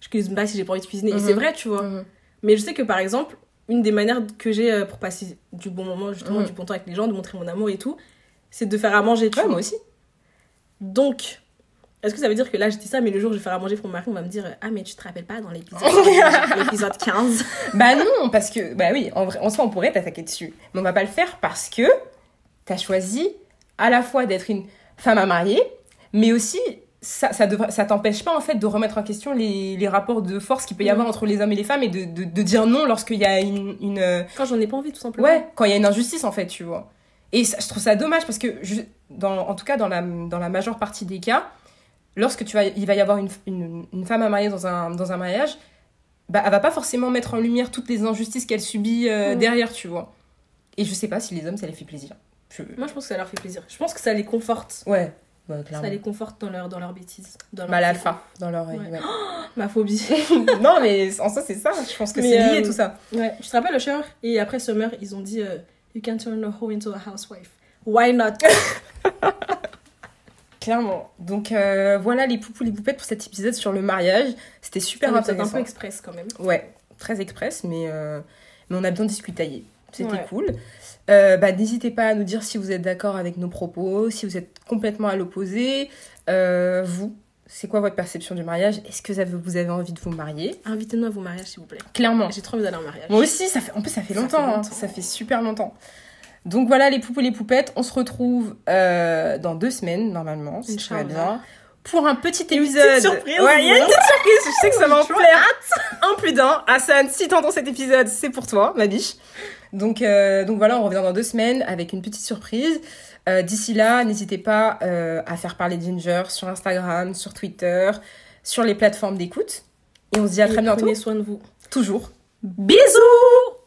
je cuisine pas si j'ai pas envie de cuisiner. Mhm. Et c'est vrai, tu vois. Mhm. Mais je sais que par exemple, une des manières que j'ai euh, pour passer du bon moment, justement, Mhm. du bon temps avec les gens, de montrer mon amour et tout, c'est de faire à manger, tu ouais vois. moi aussi Donc, est-ce que ça veut dire que là je dis ça, mais le jour où je vais faire à manger pour mon mari, on va me dire Ah, mais tu te rappelles pas dans l'épisode l'épisode 15 bah non parce que bah oui en vrai en soi on pourrait t'attaquer dessus mais on va pas le faire parce que t'as choisi à la fois d'être une femme à marier mais aussi ça, ça, ça t'empêche pas en fait de remettre en question les, les rapports de force qu'il peut y Mhm. avoir entre les hommes et les femmes et de, de, de dire non lorsqu'il y a une, une euh, Quand j'en ai pas envie, tout simplement. ouais quand il y a une injustice en fait tu vois et ça- je trouve ça dommage parce que je- dans, en tout cas dans la, dans la majeure partie des cas lorsque tu vas, il va y avoir une, une, une femme à marier dans un, dans un mariage bah, elle va pas forcément mettre en lumière toutes les injustices qu'elle subit euh, derrière tu vois et je sais pas si les hommes ça les fait plaisir Je- Moi je pense que ça leur fait plaisir. Je pense que ça les conforte. ouais clairement Ça les conforte dans leur, dans leur bêtise. Dans leur bah l'alpha dans leur Ouais. ouais. Ma phobie. non mais en soi c'est ça je pense que c'est lié euh, tout ça Ouais, je te rappelle le Cher et après Summer, ils ont dit euh, You can turn a hoe into a housewife. Why not? clairement donc euh, voilà les poupous les poupettes pour cet épisode sur le mariage c'était super C'était peut-être un intéressant peu express quand même. Ouais, très express, mais, euh, mais on a bien discutaillé. C'était Ouais. cool. Euh, bah, N'hésitez pas à nous dire si vous êtes d'accord avec nos propos, si vous êtes complètement à l'opposé. Euh, vous, c'est quoi votre perception du mariage? Est-ce que vous avez envie de vous marier? Invitez-nous à vos mariages s'il vous plaît. Clairement. J'ai trop envie d'aller en mariage. Moi aussi, ça fait, en plus ça fait Ça longtemps, fait hein. longtemps. ça fait super longtemps. Donc voilà les poupous et les poupettes, on se retrouve euh, dans deux semaines normalement, si tout va bien, pour un petit Une épisode. petite surprise. Ouais, il y a une petite surprise, je sais que ça va en plaire. Un plus d'un. Hassan, si t'entends cet épisode, c'est pour toi, ma biche. Donc, euh, donc voilà, on revient dans deux semaines avec une petite surprise. Euh, D'ici là, n'hésitez pas à faire parler Ginger sur Instagram, sur Twitter, sur les plateformes d'écoute. Et on se dit à Et très bientôt. Prenez soin de vous. Toujours. Bisous